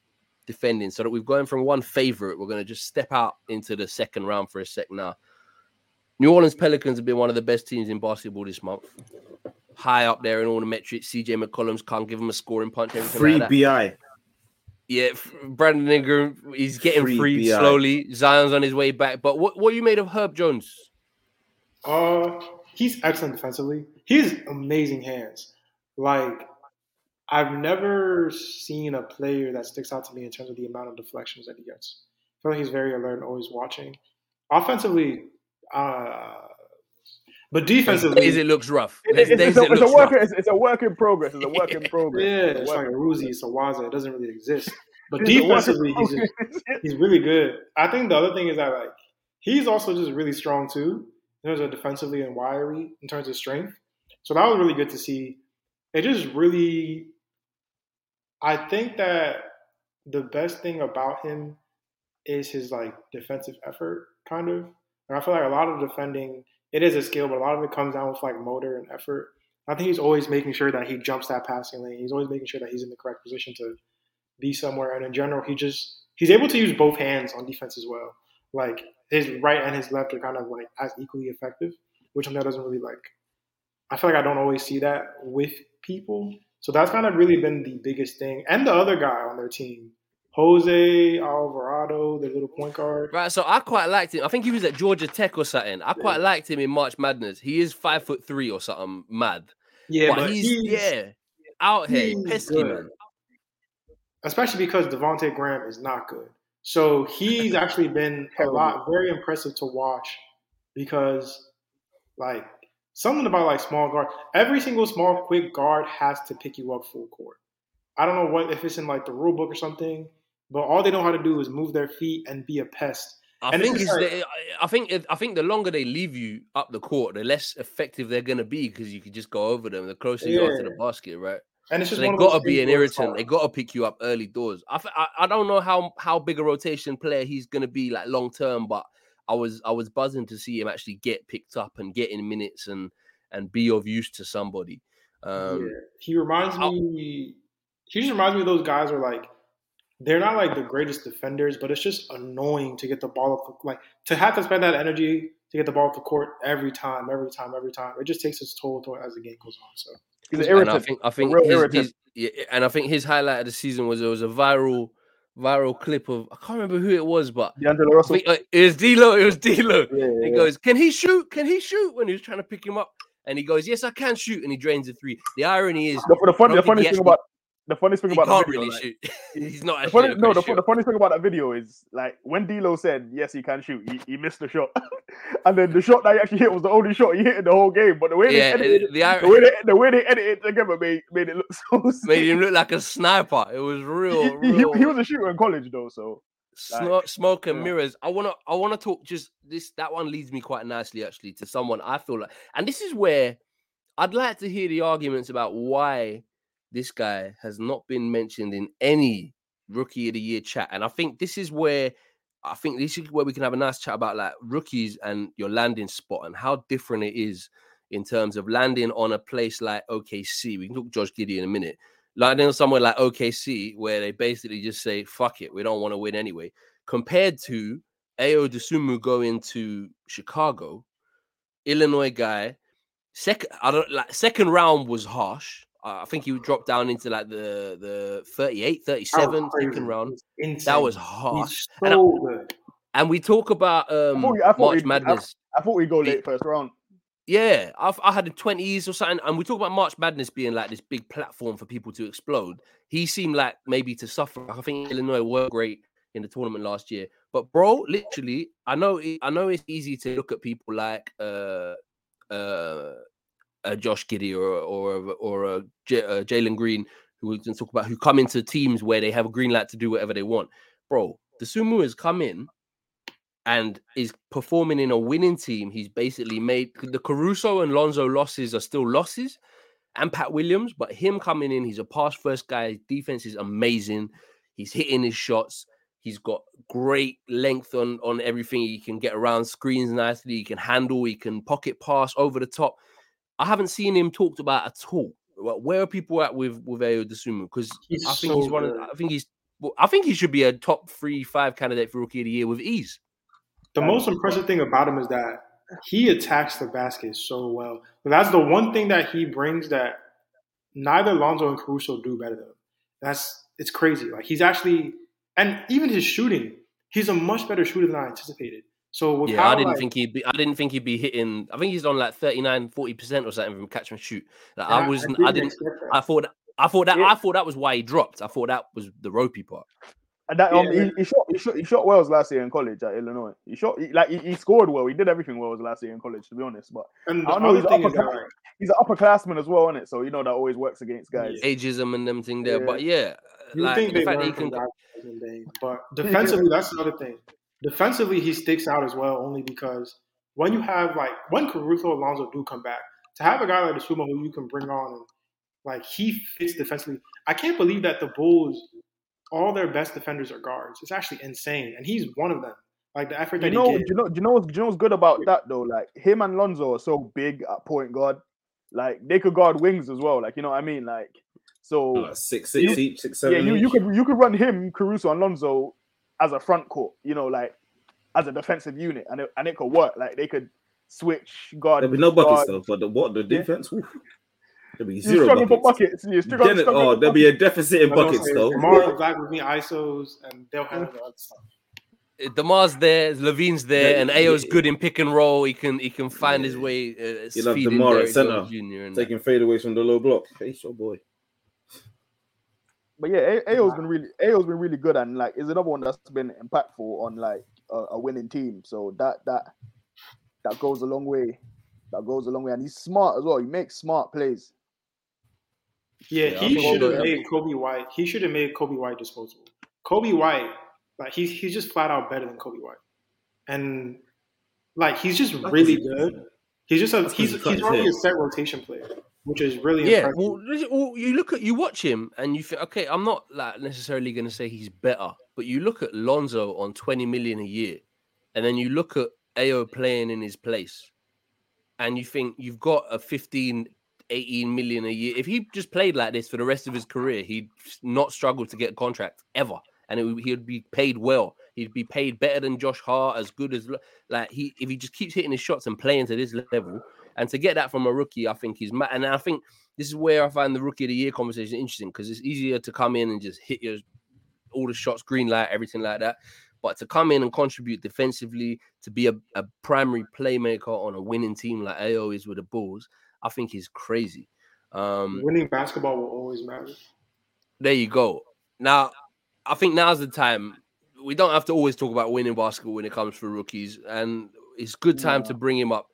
defending, so that we've gone from one favorite. We're going to just step out into the second round for a sec now. New Orleans Pelicans have been one of the best teams in basketball this month. High up there in all the metrics. CJ McCollum's can't give him a scoring punch. Everything Free like bi. Yeah, Brandon Ingram, he's getting Free free BI. slowly. Zion's on his way back. But what, what you made of Herb Jones? Uh, he's excellent defensively. He has amazing hands. Like I've never seen a player that sticks out to me in terms of the amount of deflections that he gets. I feel like he's very alert and always watching. Offensively, uh, but defensively, Days it looks rough. It- There's it's, a, it it's, a work, rough. it's, it's a work in progress. It's a work in (laughs) progress. yeah, It's it's like a in Ruzi, it's a Waza. It doesn't really exist. (laughs) But It's a work in defensively, he's just, he's really good. I think the other thing is that like he's also just really strong too in terms of defensively and wiry in terms of strength. So that was really good to see. It just really, I think that the best thing about him is his like defensive effort, kind of. And I feel like a lot of defending, it is a skill, but a lot of it comes down with like motor and effort. I think he's always making sure that he jumps that passing lane. He's always making sure that he's in the correct position to be somewhere. And in general, he just he's able to use both hands on defense as well. Like his right and his left are kind of like as equally effective, which I know doesn't really like. I feel like I don't always see that with people. So that's kind of really been the biggest thing. And the other guy on their team, Jose Alvarado, the little point guard. Right, so I quite liked him. I think he was at Georgia Tech or something. I quite liked him in March Madness. He is five foot three or something mad. Yeah, but, he's, yeah out here, he's pesky good. man. especially because Devonte Graham is not good. So he's actually been (laughs) a lot very impressive to watch because, like, something about like small guard. Every single small quick guard has to pick you up full court. I don't know what if it's in like the rule book or something, but all they know how to do is move their feet and be a pest. I And think like- the, I think I think the longer they leave you up the court, the less effective they're gonna be because you can just go over them. The closer you are to the basket, right? And it's So just they of those got to be an irritant. They got to pick you up early doors. I I don't know how how big a rotation player he's going to be like long term, but I was I was buzzing to see him actually get picked up and get in minutes and and be of use to somebody. Um, yeah. He reminds me. He just reminds me of those guys who are like, they're not like the greatest defenders, but it's just annoying to get the ball up. Like to have to spend that energy to get the ball off the court every time, every time, every time. It just takes its toll to- as the game goes on. So He's an And I think I think real his, irritant. his- yeah, and I think his highlight of the season was it was a viral viral clip of I can't remember who it was, but D'Angelo Russell. think, uh, it was D'Lo. It was D'Lo. Yeah, He yeah. goes, "Can he shoot? Can he shoot?" When he was trying to pick him up, and he goes, "Yes, I can shoot," and he drains a three. The irony is, The, the, funny, the funny thing actually- about the funniest thing he about can't the video, really like, shoot. (laughs) He's not the actually. funny, no, the, the funny thing about that video is like when D'Lo said yes, he can shoot, he, he missed the shot, (laughs) and then the shot that he actually hit was the only shot he hit in the whole game. But the way yeah, they edited, the, the the way they, the way they edited it together made, made it look (laughs) so. made him look like a sniper. It was real, He, he, real. he was a shooter in college though, so Smoke, smoke and yeah. mirrors. I wanna, I wanna talk. Just this, that one leads me quite nicely actually to someone I feel like, and this is where I'd like to hear the arguments about why this guy has not been mentioned in any rookie of the year chat. And I think this is where I think this is where we can have a nice chat about like rookies and your landing spot and how different it is in terms of landing on a place like OKC. We can talk Josh Giddey in a minute. Landing on somewhere like OKC where they basically just say, fuck it, we don't want to win anyway. Compared to Ayo Dosunmu going to Chicago, Illinois guy, second I don't like second round was harsh. Uh, I think he dropped down into like the the 38, 37 second round. That was harsh. so And I- And we talk about um thought I thought March you'd- I- Madness. I thought we'd go late first round. Yeah, I've, I had the twenties or something, and we talk about March Madness being like this big platform for people to explode. He seemed like maybe to suffer. I think Illinois were great in the tournament last year, but bro, literally, I know, I know it's easy to look at people like uh, uh, uh Josh Giddey or or or uh, J- uh, Jalen Green, who we can talk about, who come into teams where they have a green light to do whatever they want. Bro, Dosunmu has come in and is performing in a winning team. He's basically made the Caruso and Lonzo losses are still losses, and Pat Williams, but him coming in, he's a pass first guy. His defense is amazing. He's hitting his shots. He's got great length on on everything. He can get around screens nicely. He can handle. He can pocket pass over the top. I haven't seen him talked about at all. Where are people at with with Ayo Dosunmu? Because I think so he's one. Of. I think he's. well, I think he should be a top three, five candidate for rookie of the year with ease. The most impressive thing about him is that he attacks the basket so well. That's the one thing that he brings that neither Lonzo and Caruso do better than. him. That's it's crazy. Like he's actually, and even his shooting, he's a much better shooter than I anticipated. So with Yeah, how, I didn't like, think he'd be. I didn't think he'd be hitting. I think he's on like 39, 40 percent or something from catch and shoot. Like, I was. I didn't. expect that. I thought. I thought that. Yeah. I thought that was why he dropped. I thought that was the ropey part. And that um, Yeah. he, he shot he shot he shot Wells last year in college at Illinois. He shot he, like he, he scored well. He did everything well last year in college, to be honest. But and I don't know, he's thing is upper that class. like, he's an upperclassman as well, is it? So you know that always works against guys. Ageism and them thing there. Yeah. But yeah, You like think the they fact that he can. guys in the but (laughs) defensively, that's another thing. Defensively, he sticks out as well, only because when you have like when Caruso and Alonzo do come back, to have a guy like Dosunmu who you can bring on and like he fits defensively. I can't believe that the Bulls, all their best defenders are guards. It's actually insane, and he's one of them. Like the effort You that know, he do you know, do you know, what's- do you know what's good about that though? Like him and Lonzo are so big at point guard. Like they could guard wings as well. Like you know what I mean? Like so. Like six, six You- each, six, seven. yeah, you, you could you could run him, Caruso, and Lonzo as a front court. You know, like as a defensive unit, and it, and it could work. Like they could switch guard. There'll be no buckets guard. though. For the what the defense? Woo. There'll be You're zero for buckets. buckets. You're struggling, Then, oh, for there'll be a deficit in I know, buckets so though. DeMar Black with me ISOs, and they'll handle the other stuff. DeMar's there, LaVine's there, Yeah, and Ayo's yeah. good in pick and roll. He can he can find his way. Uh, You love feeding DeMar at centre, Jones Jr. and that. Taking fadeaways from the low block. Hey, your boy. But yeah, A- Ayo's been really Ayo's been really good and like is another one that's been impactful on like a, a winning team. So that that that goes a long way. That goes a long way, and he's smart as well. He makes smart plays. Yeah, Yeah, he should have made Coby White. He should have made Coby White disposable. Coby White, like he's he's just flat out better than Coby White, and like he's just That's really good. He's just a he's because he cut he's already a set rotation player, which is really Yeah, impressive. well, well, you look at you watch him and you think, okay, I'm not like necessarily going to say he's better, but you look at Lonzo on 20 million a year, and then you look at Ayo playing in his place, and you think you've got a 15, 18 million a year. If he just played like this for the rest of his career, he'd not struggle to get a contract ever, and it, would- he'd be paid well. He'd be paid better than Josh Hart, as good as like he if he just keeps hitting his shots and playing to this level. And to get that from a rookie, I think he's ma- and I think this is where I find the rookie of the year conversation interesting because it's easier to come in and just hit your all the shots, green light, everything like that. But to come in and contribute defensively, to be a, a primary playmaker on a winning team like Ayo is with the Bulls, I think is crazy. Um, Winning basketball will always matter. there you go. Now, I think now's the time. We don't have to always talk about winning basketball when it comes for rookies, and it's good time to bring him up.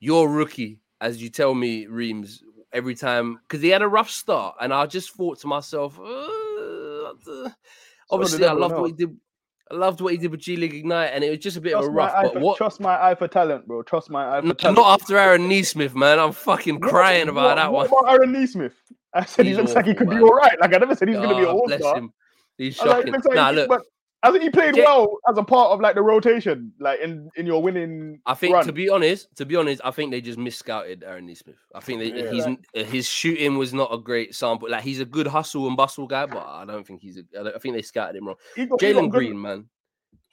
Your rookie, as you tell me, Reemz, every time because he had a rough start, and I just thought to myself, uh, obviously, I loved what he did. I loved what he did with G League Ignite, and it was just a bit of a rough. But for, what? trust my eye for talent, bro. Trust my eye for No, talent. not after Aaron Nesmith, man. I'm fucking What- crying about what- that what one. about Aaron Nesmith? I said he He's looks like he awful, could be all right. Like I never said he's going to be an Oh, all bless star. him. He's was like, shocking. like nah, he- look, but hasn't he played Jay- well as a part of like the rotation, like in in your winning? I think run? to be honest, to be honest, I think they just misscouted Aaron Nesmith. I think they, Yeah. he's uh, his shooting was not a great sample. Like he's a good hustle and bustle guy, but I don't think he's a. I, I think they scouted him wrong. Jalen Green, man,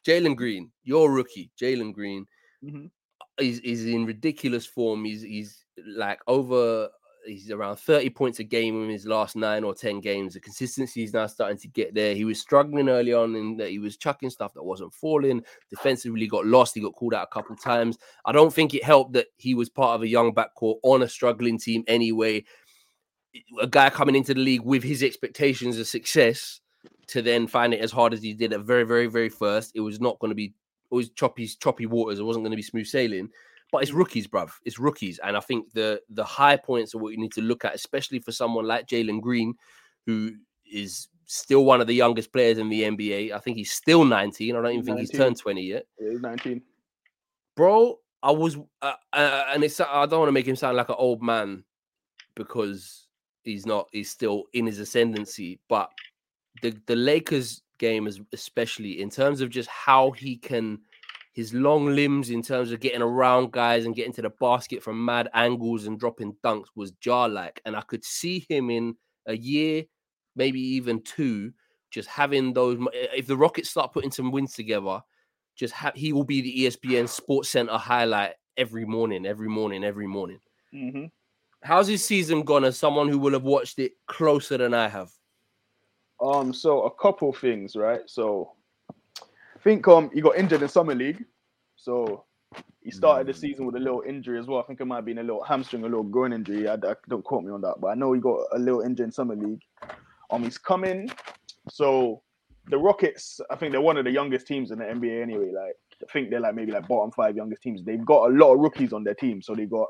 Jalen Green, your rookie, Jalen Green, Mhm. is is in ridiculous form. He's he's like over. He's around 30 points a game in his last nine or 10 games. The consistency is now starting to get there. He was struggling early on in that he was chucking stuff that wasn't falling. Defensively got lost. He got called out a couple times. I don't think it helped that he was part of a young backcourt on a struggling team anyway. A guy coming into the league with his expectations of success to then find it as hard as he did at very, very, very first. It was not going to be always choppy, choppy waters. It wasn't going to be smooth sailing. But it's rookies, bruv. It's rookies, and I think the the high points are what you need to look at, especially for someone like Jalen Green, who is still one of the youngest players in the NBA. I think he's still 19. I don't even think he's turned 20 yet he's 19. bro. I was, uh, uh, and it's. I don't want to make him sound like an old man because he's not. He's still in his ascendancy. But the the Lakers game is especially in terms of just how he can, his long limbs in terms of getting around guys and getting to the basket from mad angles and dropping dunks was jar like, and I could see him in a year, maybe even two, just having those. If the Rockets start putting some wins together just ha- he will be the ESPN Sports Center highlight every morning, every morning, every morning. hmm How's his season gone as someone who will have watched it closer than I have? Um, so a couple things, right? So think um he got injured in summer league, so he started the Mm. season with a little injury as well. I think it might have been a little hamstring, a little groin injury. I, I- don't quote me on that, but I know he got a little injury in summer league. Um, he's coming. So the Rockets, I think they're one of the youngest teams in the NBA anyway. Like I think they're like maybe like bottom five youngest teams. They've got a lot of rookies on their team. So they got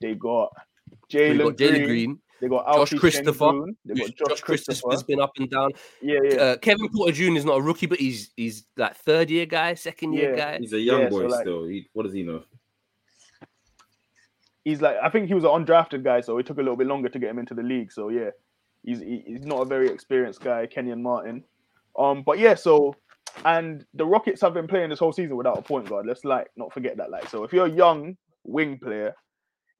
they got Jalen Green, Green, They got Josh Alfie Christopher, Sengun, They got Josh, Josh Christopher's Christopher. been up and down. Yeah, yeah. Uh, Kevin Porter Jr. is not a rookie, but he's he's like third year guy, second year Yeah. guy. He's a young Yeah, so boy like- still. He, what does he know? he's like I think he was an undrafted guy, so it took a little bit longer to get him into the league. So yeah, he's he- he's not a very experienced guy, Kenyon Martin. Um, but yeah, so and the Rockets have been playing this whole season without a point guard. Let's like not forget that. Like, so if you're a young wing player,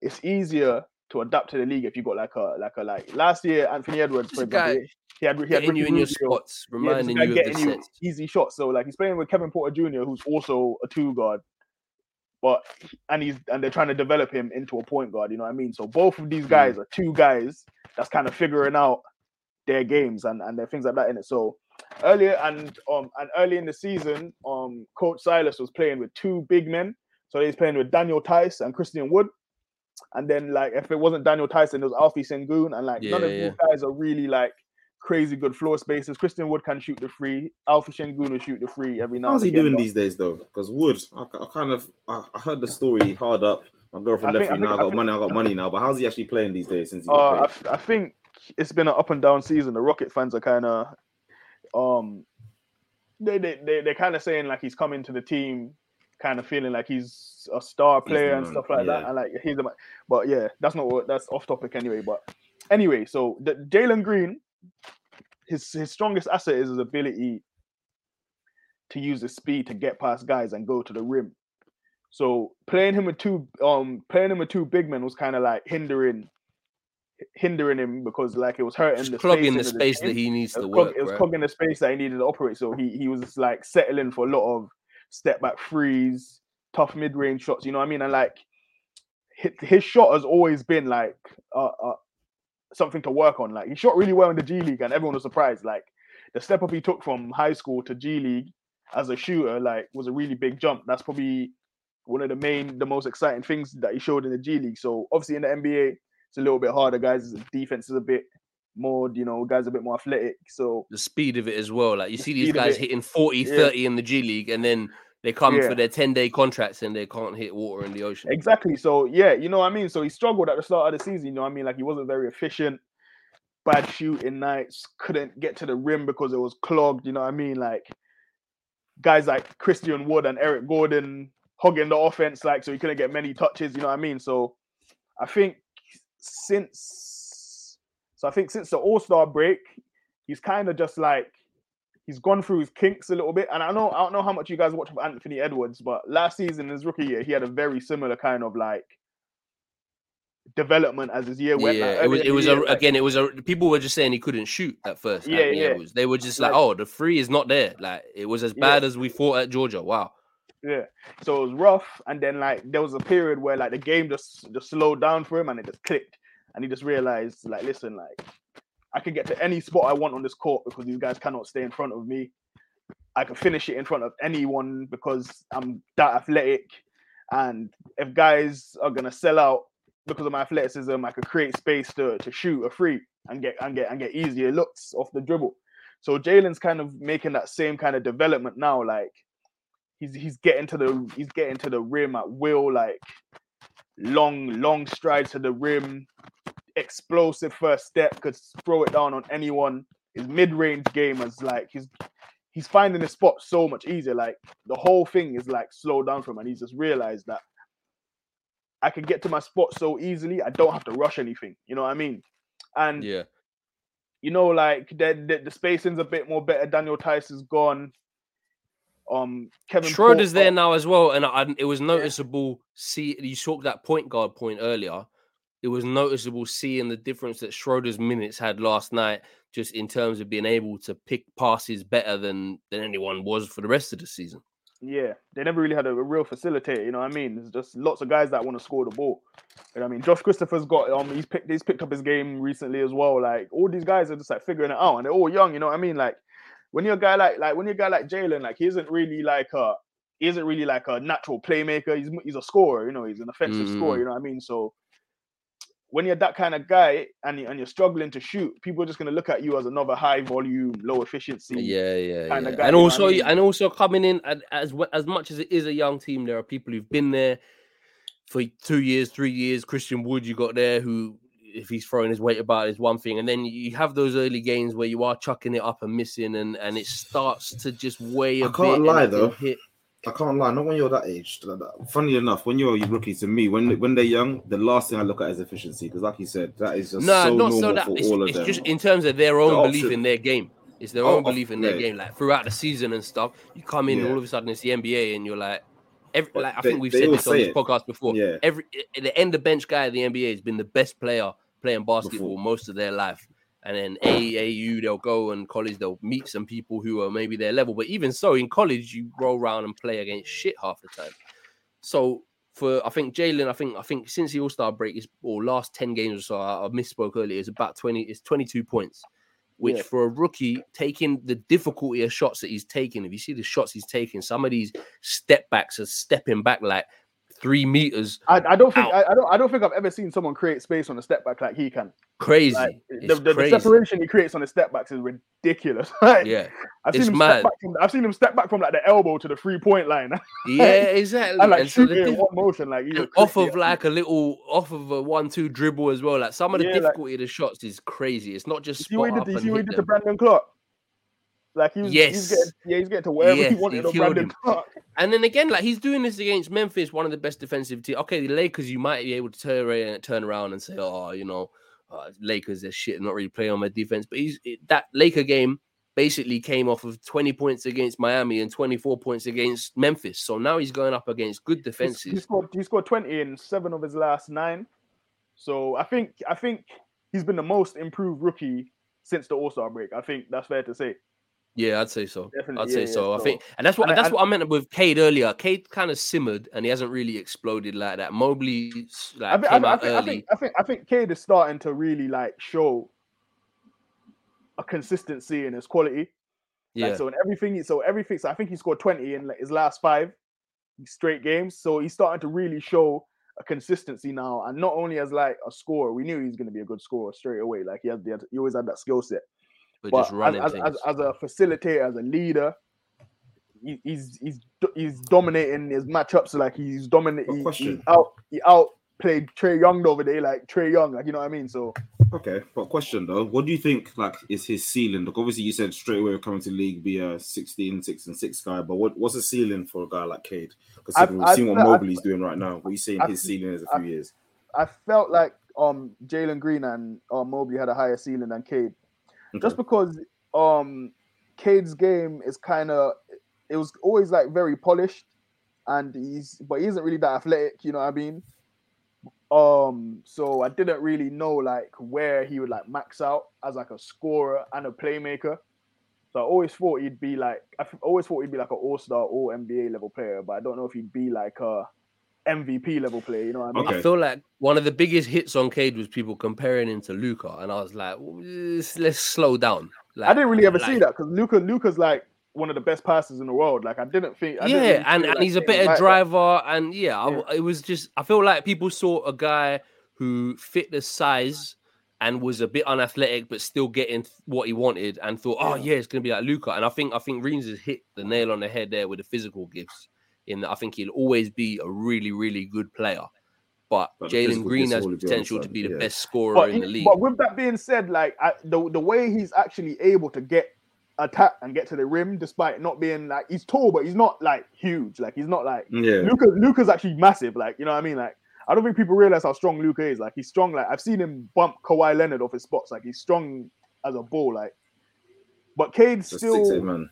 it's easier to adapt to the league if you got like a like a like last year Anthony Edwards for guy example, he had he had Getting you in your spots, reminding you of the sets. easy shots. So like he's playing with Kevin Porter Jr., who's also a two guard, but and he's and they're trying to develop him into a point guard. You know what I mean? So both of Hmm. these guys are two guys that's kind of figuring out their games and and their things like that in it. So earlier and um and early in the season, um Coach Silas was playing with two big men. So he's playing with Daniel Theis and Christian Wood. And then like if it wasn't Daniel Tyson, it was Alfie Sengun, and like none of yeah. these guys are really like crazy good floor spaces. Christian Wood can shoot the free. Alfie Sengun will shoot the free every now. How's he again, doing but- these days though? Because Wood, I, I kind of I, I heard the story hard up. My girlfriend I left think- me now. I think- I got think- money. I got money now. But how's he actually playing these days since he Uh, got I, paid? think it's been an up and down season. The Rocket fans are kind of, um, they they they they're kind of saying like he's coming to the team, kind of feeling like he's a star player and stuff like that. And like he's a, but yeah, that's not what that's off topic anyway. But anyway, so the Jalen Green, his his strongest asset is his ability to use his speed to get past guys and go to the rim. So playing him with two um playing him with two big men was kind of like hindering hindering him because like it was hurting Just the clogging the spacing of space that he needs to clog- work. it was clogging the space that he needed to operate. So he he was just like settling for a lot of step back threes, tough mid range shots. You know what I mean? And like his, his shot has always been like uh, uh something to work on. Like he shot really well in the G League, and everyone was surprised. Like the step up he took from high school to G League as a shooter, like, was a really big jump. That's probably one of the main, the most exciting things that he showed in the G League. So obviously in the NBA, it's a little bit harder, guys. Defense is a bit more, you know, guys a bit more athletic. So The speed of it as well. Like you The see these guys hitting 40, Yeah. 30 in the G League, and then they come Yeah. for their 10 day contracts and they can't hit water in the ocean. Exactly. So yeah, you know what I mean. So he struggled at the start of the season. You know what I mean. Like he wasn't very efficient. Bad shooting nights. Couldn't get to the rim because it was clogged. You know what I mean. Like guys like Christian Wood and Eric Gordon hogging the offense, like so he couldn't get many touches. You know what I mean. So I think since so I think since the All Star break, he's kind of just like he's gone through his kinks a little bit. And I know I don't know how much you guys watch of Anthony Edwards, but last season, his rookie year, he had a very similar kind of like development as his year went. Yeah, like, it was it was a, like- again it was a people were just saying he couldn't shoot at first. Yeah, Anthony yeah. Edwards. They were just like, Like- oh, the free is not there. Like it was as Yeah. bad as we thought at Georgia. Wow. Yeah. So it was rough, and then like there was a period where like the game just just slowed down for him, and it just clicked, and he just realized like, listen, like I can get to any spot I want on this court because these guys cannot stay in front of me. I can finish it in front of anyone because I'm that athletic, and if guys are gonna sell out because of my athleticism, I could create space to to shoot a free and get and get and get easier looks off the dribble. So Jalen's kind of making that same kind of development now, like he's he's getting to the he's getting to the rim at will, like long long strides to the rim, explosive first step, could throw it down on anyone. His mid range game is like he's he's finding his spot so much easier. Like the whole thing is like slowed down for him, and he's just realized that I can get to my spot so easily. I don't have to rush anything. You know what I mean? And Yeah. you know, like the, the, the spacing's a bit more better. Daniel Theis is gone. Um, Kevin Schroeder's Porter- there now as well, and I, it was noticeable. See, you talked that point guard point earlier. It was noticeable seeing the difference that Schroeder's minutes had last night, just in terms of being able to pick passes better than than anyone was for the rest of the season. Yeah, they never really had a, real facilitator. You know what I mean? There's just lots of guys that want to score the ball. You know what I mean? Josh Christopher's got um he's picked he's picked up his game recently as well. Like all these guys are just like figuring it out, and they're all young. You know what I mean? Like when you're a guy like like when you're a guy like Jalen, like he isn't really like a he isn't really like a natural playmaker. He's he's a scorer. You know, he's an offensive scorer. Mm. You know what I mean? So when you're that kind of guy and you, and you're struggling to shoot, people are just gonna look at you as another high volume, low efficiency. Yeah, yeah, kinda guy, and you know what I also, mean? and also coming in and as as much as it is a young team, there are people who've been there for two years, three years. Christian Wood, you got there, who if he's throwing his weight about is one thing, and then you have those early games where you are chucking it up and missing, and and it starts to just weigh a I bit. I can't and lie, though. hit- I can't lie. Not when you're that age. Funny enough, when you're a rookie, to me, when when they're young, the last thing I look at is efficiency because, like you said, that is just No, so not so that it's, of it's just in terms of their own The belief in their game. It's their Oh, own belief in their yeah. game. Like throughout the season and stuff, you come in and Yeah. all of a sudden it's the NBA, and you're like, every, like I they- think we've said this on this it. podcast before. Yeah. Every the end of bench guy in the NBA has been the best player playing basketball Before. most of their life. And then AAU, they'll go and college, they'll meet some people who are maybe their level. But even so, in college, you roll around and play against shit half the time. So for I think Jalen, I think I think since the All Star break is or last ten games or so, I, I misspoke earlier. It's about twenty. It's twenty two points, which Yeah. for a rookie taking the difficulty of shots that he's taking. If you see the shots he's taking, some of these step backs are stepping back like three meters, I, I don't think I, I don't I don't think I've ever seen someone create space on a step back like he can. crazy. Like, the, the, the separation he creates on his step backs is ridiculous. (laughs) Like, Yeah, I've seen it's him mad. step back from I've seen him step back from like the elbow to the three point line (laughs) yeah, exactly. and like And so the in one motion. Like he's a and off of like a little off of a one-two dribble as well. Like some of the Yeah, difficulty of the shots is crazy. It's not just You see what spot he did, you see what he did to. Brandon Clarke. Like he was, Yes. he's getting, yeah, he's getting to wherever Yes, he he wanted killed Brandon him. Clarke. And then again, like he's doing this against Memphis, one of the best defensive teams. Okay, the Lakers, you might be able to turn around, turn around and say, "Oh, you know, uh, Lakers, they're shit, not really playing on my defense." But he's that Laker game basically came off of 20 points against Miami and 24 points against Memphis. So now he's going up against good He's- defenses. He scored, he scored 20 in seven of his last nine. So I think I think he's been the most improved rookie since the All Star break. I think that's fair to say. Yeah, I'd say so. Definitely, I'd yeah, say yeah, so. I think, and that's what and I- that's and- what I meant with Cade earlier. Cade kind of simmered, and he hasn't really exploded like that. Mobley like I think, came I, I out think, I think I think I think Cade is starting to really like show a consistency in his quality. Yeah. Like, so in everything, so everything. So I think he scored 20 in like, his last five straight games. So he's starting to really show a consistency now, and not only as like a scorer. We knew he was going to be a good scorer straight away. Like he had, he, had, he always had that skill set. But, But just running as, as, things. as, as a facilitator, as a leader, he, he's he's he's dominating his matchups. Like he's dominating. But He, he out he outplayed Trae Young the other day. Like Trae Young, like you know what I mean. So Okay, but question though, what do you think like is his ceiling? Like obviously you said straight away coming to league be a 16, 6 and 6 guy, but what, what's the ceiling for a guy like Cade? Because I've- we've seen what I've- Mobley's doing right now. What are you saying I've- his ceiling is a few years? I felt like um Jalen Green and um Mobley had a higher ceiling than Cade. Just because um Cade's game is kind of it was always like very polished and he's but he isn't really that athletic, you know what I mean? Um so I didn't really know like where he would like max out as like a scorer and a playmaker. So I always thought he'd be like I always thought he'd be like an all-star or NBA level player, but I don't know if he'd be like a MVP level player, you know what I mean? Okay. I feel like one of the biggest hits on Cade was people comparing him to Luka, and I was like, let's, let's slow down. Like, I didn't really ever like- see that because Luka Luka's like one of the best passers in the world. Like I didn't think I yeah, didn't really and, and like he's a Cade was better like that. driver, and yeah, Yeah. w it was just I feel like people saw a guy who fit the size and was a bit unathletic, but still getting what he wanted, and thought, oh Yeah. yeah, it's gonna be like Luka. And I think I think Reemz has hit the nail on the head there with the physical gifts. In that, I think he'll always be a really really good player, but, But Jalen Green has will be on the potential to be the yeah. best scorer But, in the league. but with that being said, like I, the the way he's actually able to get attack and get to the rim, despite not being like he's tall, but he's not like huge. Like he's not like Yeah. Luka. Luka's actually massive. Like you know what I mean. Like I don't think people realize how strong Luka is. Like he's strong. Like I've seen him bump Kawhi Leonard off his spots. Like he's strong as a bull. Like, but Cade's still 6 8 man.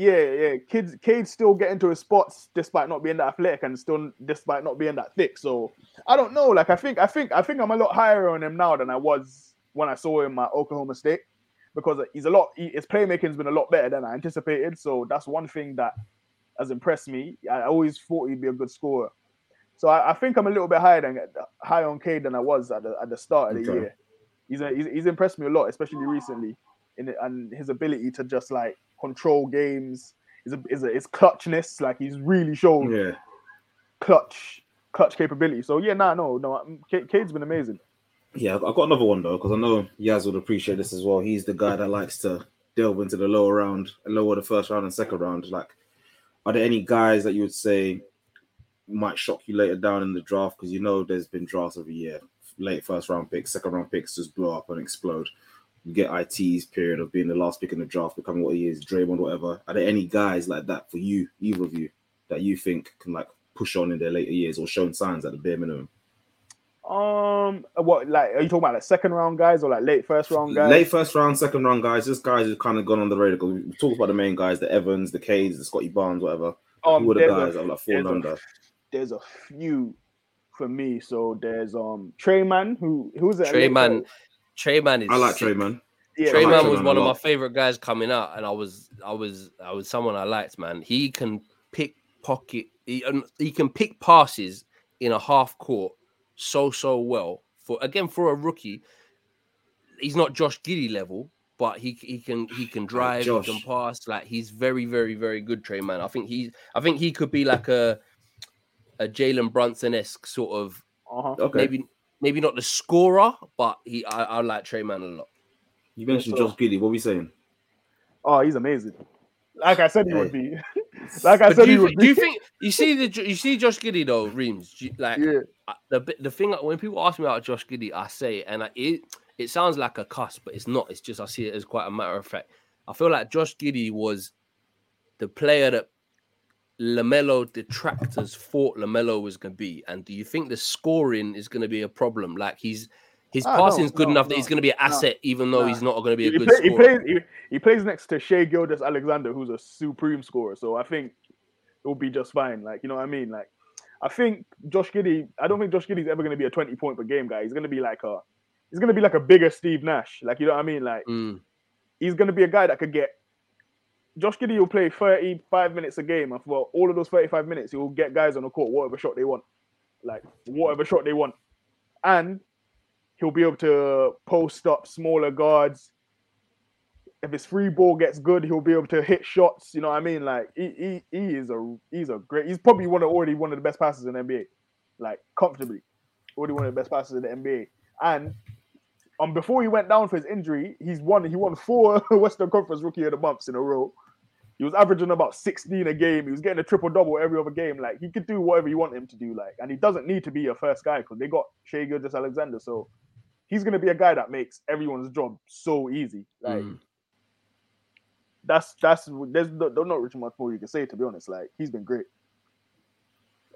Yeah, yeah. Kids, kids still get into his spots despite not being that athletic and still despite not being that thick. So I don't know. Like I think, I think, I think I'm a lot higher on him now than I was when I saw him at Oklahoma State because he's a lot. He, his playmaking's been a lot better than I anticipated. So that's one thing that has impressed me. I always thought he'd be a good scorer. So I, I think I'm a little bit higher than high on Cade than I was at the at the start of the Okay. year. He's, a, he's he's impressed me a lot, especially recently, in and his ability to just like control games. Is a is his, his clutchness, like he's really shown Yeah. clutch clutch capability. So yeah, nah, no, no, um, Cade- Cade's been amazing. Yeah, I've got another one though, because I know Yaz would appreciate this as well. He's the guy that likes to delve into the lower round, lower the first round and second round. Like, are there any guys that you would say might shock you later down in the draft? Because you know there's been drafts every year, late first round picks, second round picks just blow up and explode. You get IT's period of being the last pick in the draft, becoming what he is, Draymond, whatever. Are there any guys like that for you, either of you, that you think can like push on in their later years or showing signs at the bare minimum? Um, what like are you talking about like second round guys or like late first round guys? Late first round, second round guys, just guys who've kind of gone on the radar. 'cause We talked about the main guys, the Evans, the Cades, the Scottie Barnes, whatever. Um, Who are the there's a- guys that have like fallen there's a- under? There's a few for me. So there's um Tre Mann who who's it? Tre Man, is. I like sick. Tre Mann. Yeah, Tre like Tre was one of my favorite guys coming out, and I was, I was, I was someone I liked, man. He can pick pocket, he, he can pick passes in a half court so so well. For again, for a rookie, he's not Josh Giddey level, but he he can he can drive, he can pass. Like he's very very very good, Tre Mann. I think he's, I think he could be like a a Jalen Brunson esque sort of uh-huh. Okay. maybe maybe not the scorer, but he I, I like Tre Mann a lot. You mentioned So- Josh Giddey. What were we saying? Oh, he's amazing. Like I said, he would be. (laughs) like I But said, do he you, would thi- do you think you see the you see Josh Giddey though Reemz you- like Yeah. uh, the bit- the thing when people ask me about Josh Giddey I say and I, it it sounds like a cuss but it's not it's just I see it as quite a matter of fact I feel like Josh Giddey was the player that LaMelo detractors thought LaMelo was going to be and do you think the scoring is going to be a problem like he's his Ah, no, good no, enough that he's going to be an asset even though he's not going to be a He, good play, he plays. He, he plays next to Shai Gilgeous Alexander, who's a supreme scorer. So I think it will be just fine. Like you know what I mean? Like I think Josh Giddey. I don't think Josh Giddey's ever going to be a twenty point per game guy. He's going to be like a. He's going to be like a bigger Steve Nash. Like you know what I mean? Like Mm, he's going to be a guy that could get. Josh Giddey will play 35 minutes a game, and for all of those 35 minutes, he will get guys on the court whatever shot they want, like whatever shot they want, and he'll be able to post up smaller guards. if his free ball gets good, he'll be able to hit shots. You know what I mean? Like he he, he is a he's a great. He's probably one of already one of the best passers in the NBA, like comfortably, already one of the best passers in the NBA. And um, before he went down for his injury, he's won. He won four (laughs) Western Conference Rookie of the Months in a row. He was averaging about 16 a game. He was getting a triple double every other game. Like he could do whatever you want him to do. Like, and he doesn't need to be a first guy because they got Shai Gilgeous Alexander. So he's gonna be a guy that makes everyone's job so easy. Like Mm. that's that's there's no, there's not much more you can say to be honest. Like he's been great.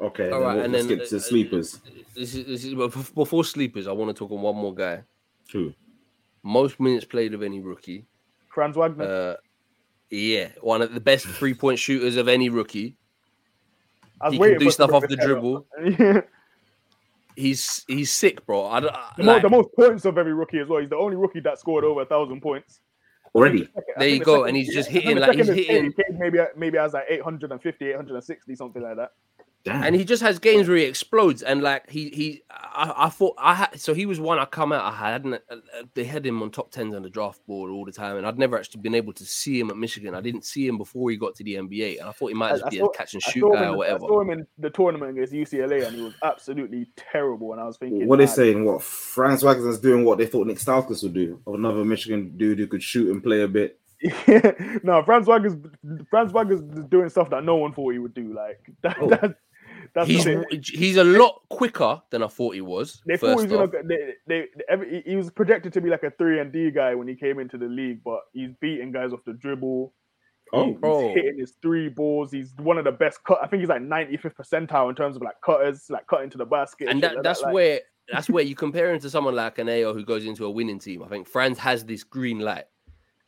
Okay, All then right, we'll, and we'll then skip to uh, sleepers. This is, this is before sleepers. I want to talk on one more guy. Who? Most minutes played of any rookie. Franz Wagner. Uh, yeah, one of the best three point (laughs) shooters of any rookie. I was he can do stuff off the bring dribble. (laughs) He's he's sick, bro. I, I- the, mo- like, the most points of every rookie as well. He's the only rookie that scored over a thousand points. Already. I There you the go, second- and he's just hitting like he's hitting, Kane. Kane maybe maybe has like 850, 860, something like that. Damn. and he just has games where he explodes. And like he he, I, I thought I had so he was one I come out. I hadn't. Uh, uh, they had him on top tens on the draft board all the time, and I'd never actually been able to see him at Michigan. I didn't see him before he got to the NBA, and I thought he might just I be saw- a catch and I shoot guy or I whatever. saw him in the tournament against UCLA, and he was absolutely terrible. And I was thinking, What they "Nah, saying? What Franz Wagner's doing? What they thought Nick Stauskas would do? Another Michigan dude who could shoot and play a bit. (laughs) no, Franz Wagner's Franz Wagner's doing stuff that no one thought he would do. Like (laughs) that, Oh. that- that's He's the he's a lot quicker than I thought he was. They thought he was gonna. off, go- They, they, every, he- he was projected to be like a three and D guy when he came into the league, but he's beating guys off the dribble. Oh, He's bro. hitting his three balls. He's one of the best cut. I think he's like 95th percentile in terms of like cutters, like cutting to the basket. and shit that, like that's like- where that's where you compare him to someone like an Ayo who goes into a winning team. I think Franz has this green light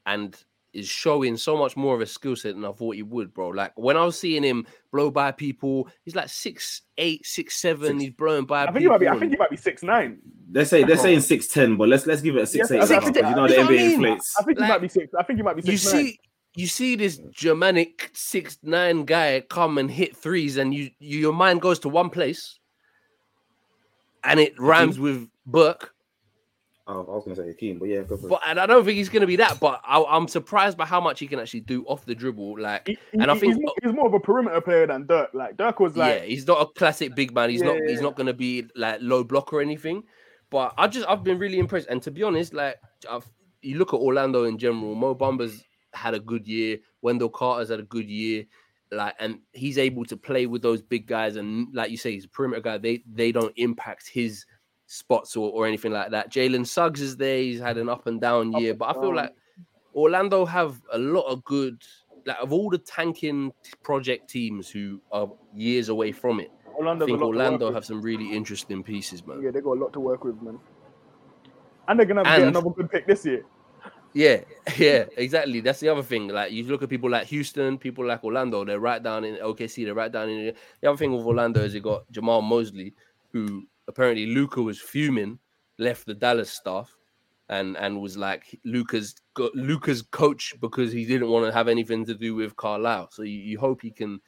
and is showing so much more of a skill set than I thought he would, bro. Like when I was seeing him blow by people, he's like six eight, six seven. Six- He's blowing by. I think he might be. I think he might be six nine. They're saying they're Bro. saying six ten, but let's let's give it a six Yeah, eight. I think- because I think- you know the what I NBA mean. inflates. I think he Like, might be six. I think he might be you six nine. see, you see this Germanic six nine guy come and hit threes, and you, you your mind goes to one place, and it mm-hmm. rhymes with Burke. Oh, I was gonna say Hakeem, but yeah, go for it. But and I don't think he's going to be that. But I, I'm surprised by how much he can actually do off the dribble. Like, He- and I think- he's more, he's more of a perimeter player than Dirk. Like Dirk was like, yeah, he's not a classic big man. He's Yeah, not. yeah, He's not going to be like low block or anything. But I just I've been really impressed. And to be honest, like I've, you look at Orlando in general, Mo Bamba's had a good year. Wendell Carter's had a good year. Like, and he's able to play with those big guys. And like you say, he's a perimeter guy. They they don't impact his spots or, or anything like that. Jalen Suggs is there. He's had an up and down year, but I feel like Orlando have a lot of good. Like of all the tanking project teams who are years away from it, Orlando I think lot to work Orlando have some really interesting pieces, man. Yeah, they got a lot to work with, man. And they're gonna get And- another good pick this year. Yeah, (laughs) yeah, exactly. That's the other thing. Like you look at people like Houston, people like Orlando, they're right down in OKC, they're right down in the other thing with Orlando is you got Jamahl Mosley, who apparently Luka was fuming, left the Dallas staff, and and was like Luka's Luka's coach because he didn't want to have anything to do with Carlisle. So you, you hope he can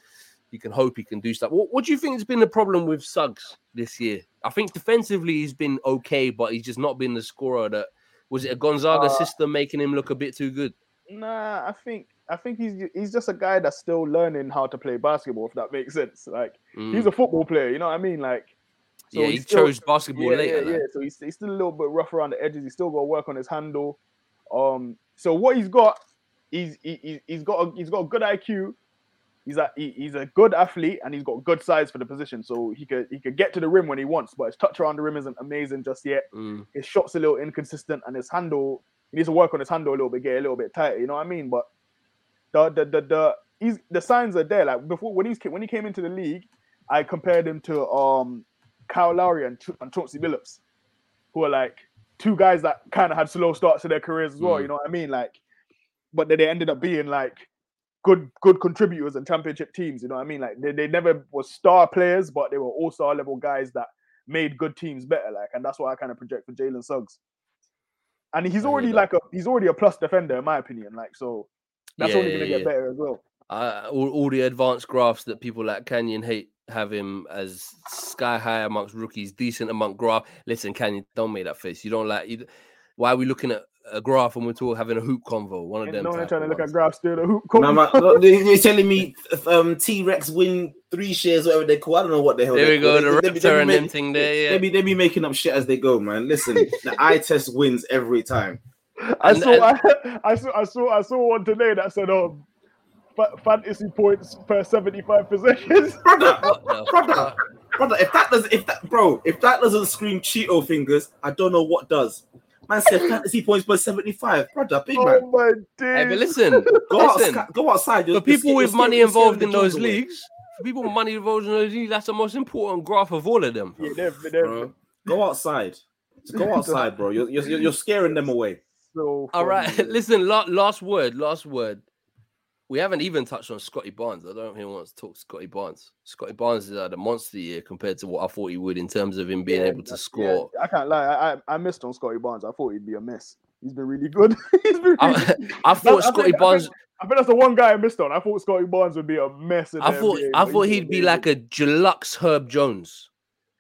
you can hope he can do stuff. What, what do you think has been the problem with Suggs this year? I think defensively he's been okay, but he's just not been the scorer that was it a Gonzaga Uh, system making him look a bit too good? Nah, I think I think he's he's just a guy that's still learning how to play basketball. If that makes sense, like Mm. he's a football player. You know what I mean? Like, so yeah, he still- chose basketball yeah, later. Yeah, yeah. So he's, he's still a little bit rough around the edges. He's still got to work on his handle. Um, so what he's got, he's he, he- he's got a, he's got a good IQ. He's a he, he's a good athlete and he's got good size for the position. So he could he could get to the rim when he wants, but his touch around the rim isn't amazing just yet. Mm. His shots a little inconsistent and his handle he needs to work on his handle a little bit, get a little bit tighter. You know what I mean? But the the the, the he's the signs are there. Like before when he's when he came into the league, I compared him to um Kyle Lowry and, and Chauncey Billups, who are like two guys that kind of had slow starts to their careers as well. Mm. You know what I mean? Like, but then they ended up being like good good contributors and championship teams. You know what I mean? Like they, they never were star players, but they were all star level guys that made good teams better. Like, and that's what I kind of project for Jalen Suggs. And he's already like a he's already a plus defender in my opinion. Like, so that's Yeah, only gonna yeah, get yeah. better as well. Uh, all, all the advanced graphs that people like Canyon hate have him as sky high amongst rookies, decent among graph. Listen, Canyon, don't make that face. You don't like. You, why are we looking at a graph and we're talking having a hoop convo. One of them. no one trying to of look at ones. graphs doing a hoop. No, man, look, they- you're telling me (laughs) um, T Rex win three shares, whatever they call. I don't know what the hell. There they we go, call the it. They- they they and make- thing there. Yeah. They be they be making up shit as they go, man. Listen, (laughs) the eye test wins every time. I And- saw, I, (laughs) I saw, I saw, I saw one today that said, "Um, fa- fantasy points per seventy-five possessions." (laughs) Brother, What brother, fuck? brother, if that does if that bro, if that doesn't scream Cheeto fingers, I don't know what does. Man said fantasy points per 75. Brother, big oh man. oh my days! Hey, but listen, (laughs) Go, listen. outside, go outside. For people with money involved in those leagues, for people with money involved in those leagues, that's the most important graph of all of them. yeah, they're, they're Bro, go outside. Go (laughs) outside, bro. You're, you're, you're scaring them away. so. All right, listen. La- last word. Last word. We haven't even touched on Scottie Barnes. I don't know if anyone wants to talk Scottie Barnes. Scottie Barnes is had a monster year compared to what I thought he would in terms of him being Yeah, able to score. yeah, I can't lie. I, I I missed on Scottie Barnes. I thought he'd be a mess. He's been really good. (laughs) He's been. Really, (laughs) I, I thought I Scottie think- I Barnes. think- I think that's the one guy I missed on. I thought Scottie Barnes would be a mess. In I thought NBA, I thought he'd be like a deluxe Herb Jones.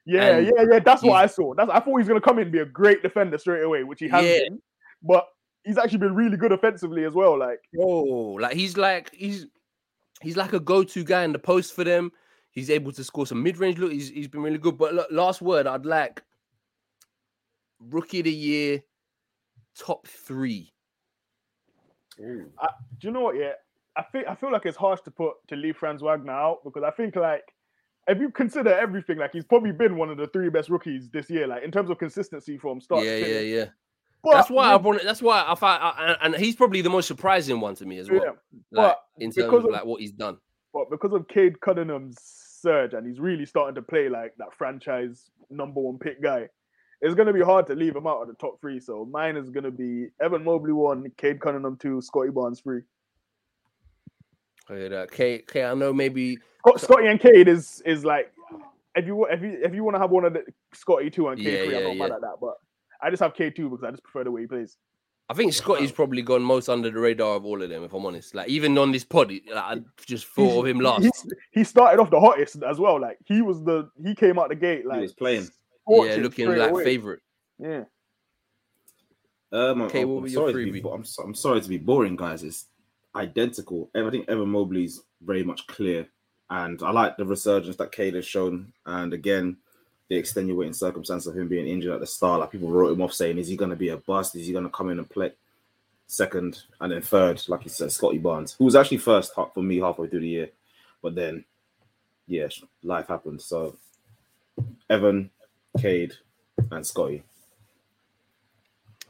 Yeah, and yeah, yeah. That's what I saw. That's I thought he was gonna come in and be a great defender straight away, which he has Yeah. been. But he's actually been really good offensively as well. Like Oh, like he's like he's he's like a go-to guy in the post for them. He's able to score some mid-range. Look, he's he's been really good. But look, last word, I'd like rookie of the year, top three. do you know what? Yeah, I think I feel like it's harsh to put to leave Franz Wagner out because I think like if you consider everything, like he's probably been one of the three best rookies this year, like in terms of consistency from start. yeah, to yeah, yeah. But That's why I it. That's why I I, and he's probably the most surprising one to me as well. yeah, like but in terms of of- like what he's done. but because of Cade Cunningham's surge and he's really starting to play like that franchise number one pick guy, it's going to be hard to leave him out of the top three. So mine is going to be Evan Mobley one, Cade Cunningham two, Scottie Barnes three. Oh, okay, that. Okay, okay, I know maybe Scottie and Cade is is like if you if you if you want to have one of the Scottie two and Cade Yeah, three, I'm yeah, not mad yeah. at that. But I just have K2 because I just prefer the way he plays. I think Scottie's probably gone most under the radar of all of them. If I'm honest, like even on this pod, like, I just thought of him last. He, he started off the hottest as well. Like he was the he came out the gate like He was playing. Yeah, looking like away. favorite. Yeah. Um, Okay, I'm, what I'm were your sorry to be, I'm, so- I'm sorry to be boring, guys. It's identical. I think Evan Mobley's very much clear, and I like the resurgence that Cade has shown. And again, the extenuating circumstance of him being injured at the start, like people wrote him off saying, "Is he going to be a bust? Is he going to come in and play?" Second and then third, like you said, Scottie Barnes, who was actually first for me halfway through the year, but then, yeah, life happened. So, Evan, Cade, and Scottie.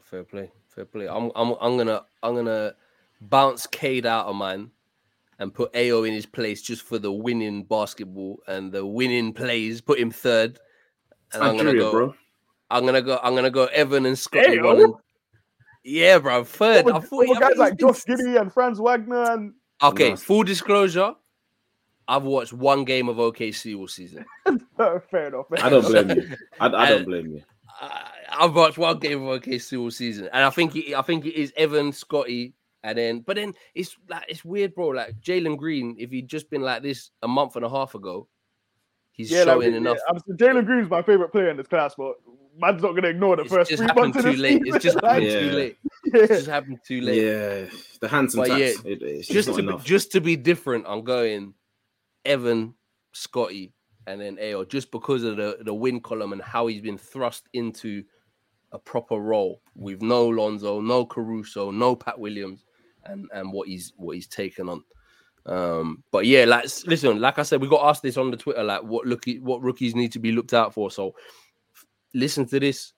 Fair play, fair play. I'm, I'm, I'm gonna, I'm gonna bounce Cade out of mine and put Ayo in his place just for the winning basketball and the winning plays. Put him third, and I'm gonna go. bro. I'm gonna go. I'm gonna go. Evan and Scottie. Ayo? one and- oh. Yeah, bro. Third. Oh, I thought, oh, over I guys like been Josh Giddey and Franz Wagner and Okay, Nice. full disclosure. I've watched one game of OKC all season. (laughs) fair enough. I don't blame you. I, I I- don't (laughs) blame you. I, I've watched one game of OKC all season, and I think it, I think it is Evan, Scottie, and then but then it's like it's weird, bro. Like Jalen Green, if he'd just been like this a month and a half ago, he's Yeah, showing like, enough. Yeah, I'm, Jalen Green's my favorite player in this class, but man's not gonna ignore the It's first just three months too the late. It's just (laughs) happened Yeah. too late. yeah. It's just happened too late. Yeah, the handsome But tax. yeah, it- it's just not to be, enough. just to be different, I'm going Evan, Scottie, and then Ayo just because of the the win column and how he's been thrust into a proper role with no Lonzo, no Caruso, no Pat Williams, and and what he's what he's taken on. Um, but yeah, like listen, like I said, we got asked this on the Twitter, like what looky what rookies need to be looked out for. So f- listen to this,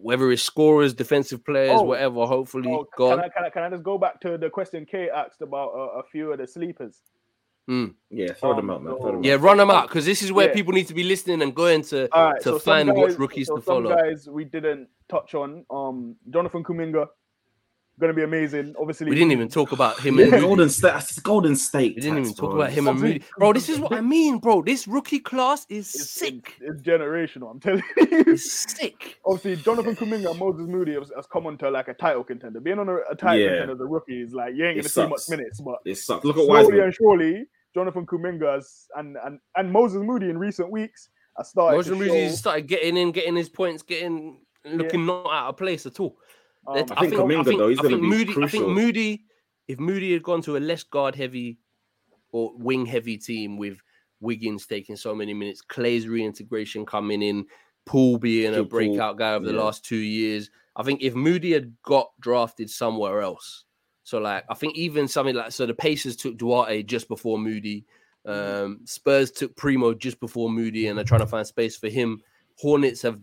whether it's scorers, defensive players, Oh, whatever. Hopefully, Oh, God, can, I, can, I, can I just go back to the question Kate asked about uh, a few of the sleepers? yeah, throw them um, out, man. Throw them Yeah, out. run them out because this is where Yeah. people need to be listening and going to All right, to so some find what rookies so to some follow. guys we didn't touch on. Um, Jonathan Kuminga, gonna be amazing. Obviously, We didn't even talk about him Yeah, and Golden State. Golden State. We didn't even talk bro. about him and Moody. Bro, this is (laughs) what I mean, bro. This rookie class is It's, sick. It's, it's generational. I'm telling you. It's sick. Obviously, Jonathan Kuminga and Moses Moody has, has come onto like a title contender. Being on a, a title Yeah. contender as a rookie is like you ain't gonna see much minutes, but It sucks. Look at slowly Wiseman. and surely, Jonathan Kuminga and, and and Moses Moody in recent weeks has started Motion to Moody show- started getting in, getting his points, getting looking not out of place at all. Um, I think Kuminga, though, he's I think be Moody. I think. Moody. If Moody had gone to a less guard heavy or wing heavy team with Wiggins taking so many minutes, Clay's reintegration coming in, Poole being a breakout guy over the yeah. last two years, I think if Moody had got drafted somewhere else, so like I think even something like so the Pacers took Duarte just before Moody, Mm-hmm. um, Spurs took Primo just before Moody, and they're trying to find space for him. Hornets have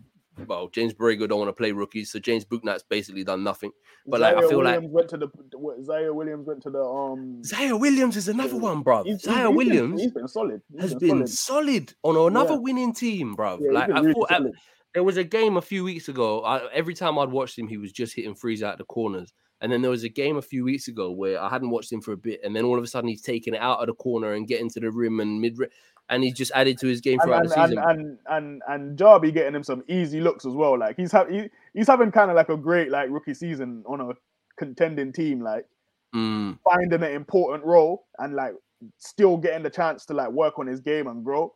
well, James Borrego don't want to play rookies, so James Bouknight's basically done nothing. But like, I feel like Williams went to the what, Ziaire Williams went to the um. Ziaire Williams is another one, bro. he's- Ziaire he's been- Williams he's been solid. He's has been solid on another Yeah. winning team, bro. Yeah, like I really thought, I- there was a game a few weeks ago. I, every time I'd watched him, he was just hitting threes out the corners. And then there was a game a few weeks ago where I hadn't watched him for a bit, and then all of a sudden he's taking it out of the corner and getting to the rim and mid, and he's just added to his game and throughout and, the season. and and and Jarby getting him some easy looks as well. Like he's ha- he, he's having kind of like a great like rookie season on a contending team. Like Mm, finding an important role and like still getting the chance to like work on his game and grow.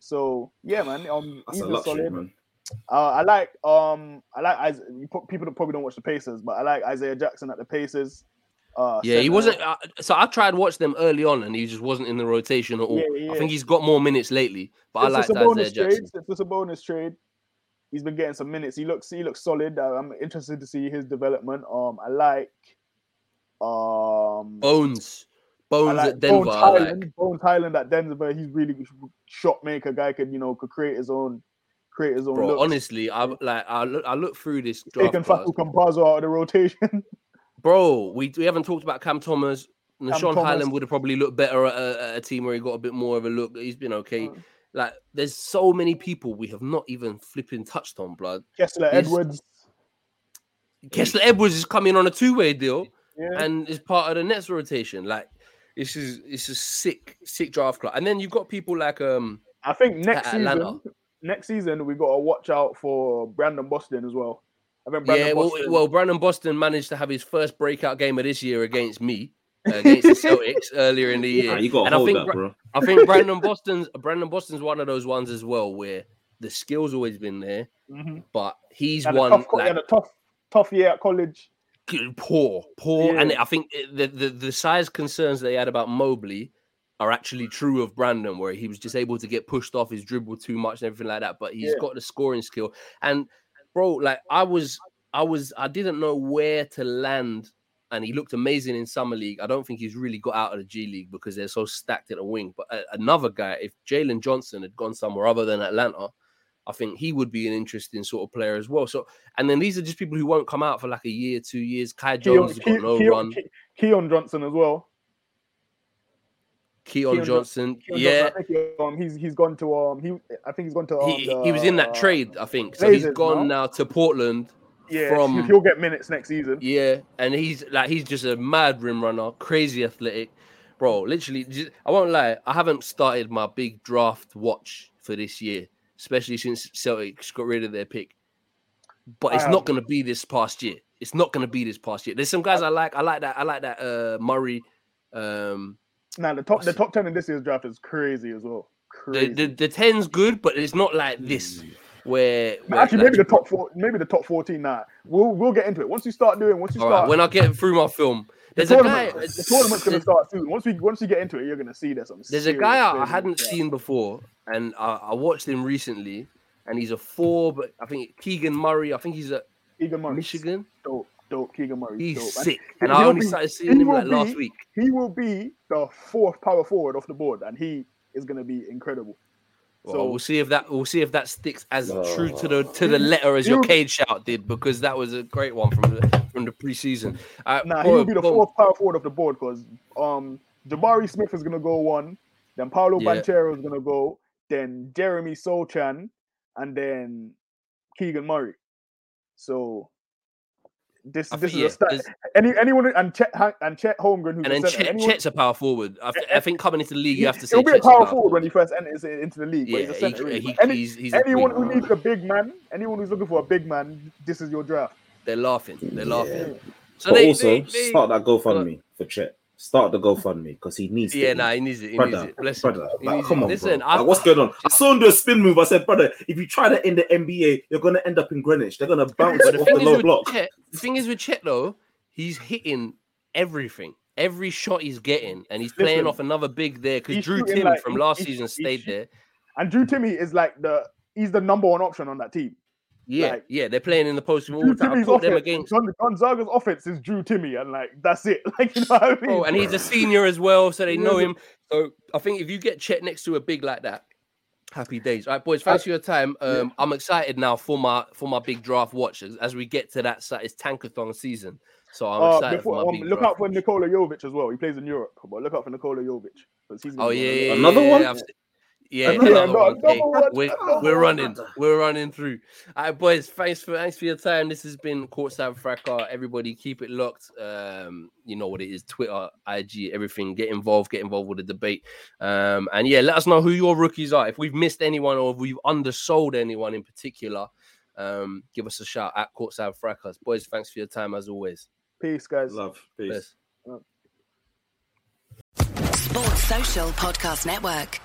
So yeah, man. Um, (sighs) That's he's a luxury, solid. man. Uh, I like um I like Is- you pro- people that probably don't watch the Pacers, but I like Isaiah Jackson at the Pacers. Uh, yeah, he wasn't. Uh, so I tried to watch them early on, and he just wasn't in the rotation at all. Yeah, I think he's got more minutes lately, but I like Isaiah bonus Jackson. trade. Since the bonus trade, he's been getting some minutes. He looks he looks solid. Uh, I'm interested to see his development. Um, I like um Bones, Bones like at Denver. Bones I like. Hyland. Bones Hyland at Denver. He's really good shot maker guy. Could you know could create his own create his own. Bro, looks. honestly, I like I look I look through this draft taking. Facu Campazzo out of the rotation. (laughs) Bro, we we haven't talked about Cam Thomas. Nashawn Thomas. Hyland would have probably looked better at a, at a team where he got a bit more of a look. He's been okay. Mm. Like, there's so many people we have not even flipping touched on, blood. Kessler. Edwards. Kessler Edwards is coming on a two way deal Yeah. and is part of the Nets rotation. Like, this is it's a sick, sick draft club. And then you've got people like um I think next Atlanta. season, next season we got to watch out for Brandon Boston as well. I think Brandon yeah, well, Boston. well, Brandon Boston managed to have his first breakout game of this year against me, against the Celtics (laughs) earlier in the year. Nah, you got And to I think that, bro. I think (laughs) Brandon Boston's Brandon Boston's one of those ones as well where the skill's always been there, Mhm. but he's Had a one tough, co- like had a tough, tough year at college. g- poor, poor, and I think the, the the size concerns they had about Mobley are actually true of Brandon, where he was just able to get pushed off his dribble too much and everything like that. But he's Yeah. got the scoring skill, and bro, like I was, I was, I didn't know where to land. And he looked amazing in summer league. I don't think he's really got out of the G League because they're so stacked at the wing. But uh, another guy, if Jalen Johnson had gone somewhere other than Atlanta, I think he would be an interesting sort of player as well. So, and then these are just people who won't come out for like a year, two years. Kai Jones has got no Keon, run. Keon Johnson as well. Keon Keon Jo- Johnson, Keon yeah, Johnson, um, he's he's gone to um he I think he's gone to um, he, he was in that the- trade, I think. So he's gone now. now to Portland. Yeah, from- he'll get minutes next season. Yeah, and he's like he's just a mad rim runner, crazy athletic, bro. Literally, just, I won't lie. I haven't started my big draft watch for this year, especially since Celtics got rid of their pick. But it's not going to be this past year. It's not going to be this past year. There's some guys I like. I like that. I like that. Uh, Murray. Um, Now the top the top ten in this year's draft is crazy as well. Crazy. the, the the ten's good, but it's not like this mm. where. where, Actually, like, maybe the top four, maybe the top fourteen. Nah, we'll we'll get into it once you start doing. Once you start, right, when I get through my film, the there's a guy. the tournament's gonna start soon. Once we once we get into it, you're gonna see there's some. There's a guy I, I hadn't this seen before, and I, I watched him recently, and he's a four, but I think Keegan Murray. I think he's a Keegan Murray. Michigan. dope, dope. Keegan Murray, He's dope. Sick, he- and I only be- started he seeing him will like last be- week. He will be the fourth power forward off the board, and he is gonna be incredible. Well, So- we'll see if that we'll see if that sticks as true to the to the letter as your cage shout did, because that was a great one from the from the preseason. Uh, Nah, he will be the bro, fourth power forward of the board because um Jabari Smith is gonna go one, then Paolo Yeah. Banchero is gonna go, then Jeremy Sochan, and then Keegan Murray. So this this think, is a start. there's- Any anyone and Chet and Chet Holmgren who's and then a Chet, anyone- Chet's a power forward. I, th- I think coming into the league, you have to say He'll be a Chet's a power power forward when he first enters into the league. but Yeah, he's a he, he, any- he's, he's anyone queen. who needs a big man, anyone who's looking for a big man, this is your draft. They're laughing. They're laughing. Yeah. So but they, also they, they, start that GoFundMe for Chet. Start the GoFundMe because he needs. to Yeah, eat. nah, he needs it. He needs brother, it. Bless brother, He like, needs come it. on, Listen, bro. I- Like, what's going on? I saw him do a spin move. I said, brother, if you try that in the NBA, you're gonna end up in Greenwich. They're gonna bounce the off the thing, is low with block. Chet, the thing is with Chet though, he's hitting everything. Every shot he's getting, and he's playing Listen, off another big there because Drew shooting Timme like- from last he- season he stayed shoot- there. And Drew Timme is like the he's the number one option on that team. Yeah, like- yeah, they're playing in the post all Drew the time. I Timme's put them offense, against Gon- Gonzaga's offense is Drew Timme, and like that's it. (laughs) Like you know what I mean? bro, and he's a senior as well, so they know him. So I think if you get Chet next to a big like that, happy days. All right, boys, thanks for your time. Um, I'm excited now for my for my big draft watch as, as we get to that. side. It's tankathon season, so I'm Uh, excited before, for my um, big look draft out for watch. Nikola Jovic as well. He plays in Europe, but look out for Nikola Jovic. 'cause Oh yeah, yeah, Another yeah, one? yeah, I've se- Yeah, Another another one? one. Hey, we're, (laughs) we're running, we're running through. All right, boys. Thanks for thanks for your time. This has been Courtside Fracas. Everybody, keep it locked. Um, you know what it is: Twitter, IG, everything. Get involved. Get involved with the debate. Um, and yeah, let us know who your rookies are. If we've missed anyone or if we've undersold anyone in particular, um, give us a shout at Courtside Fracas. Boys, thanks for your time as always. Peace, guys. Love, peace. Yes. Sports Social Podcast Network.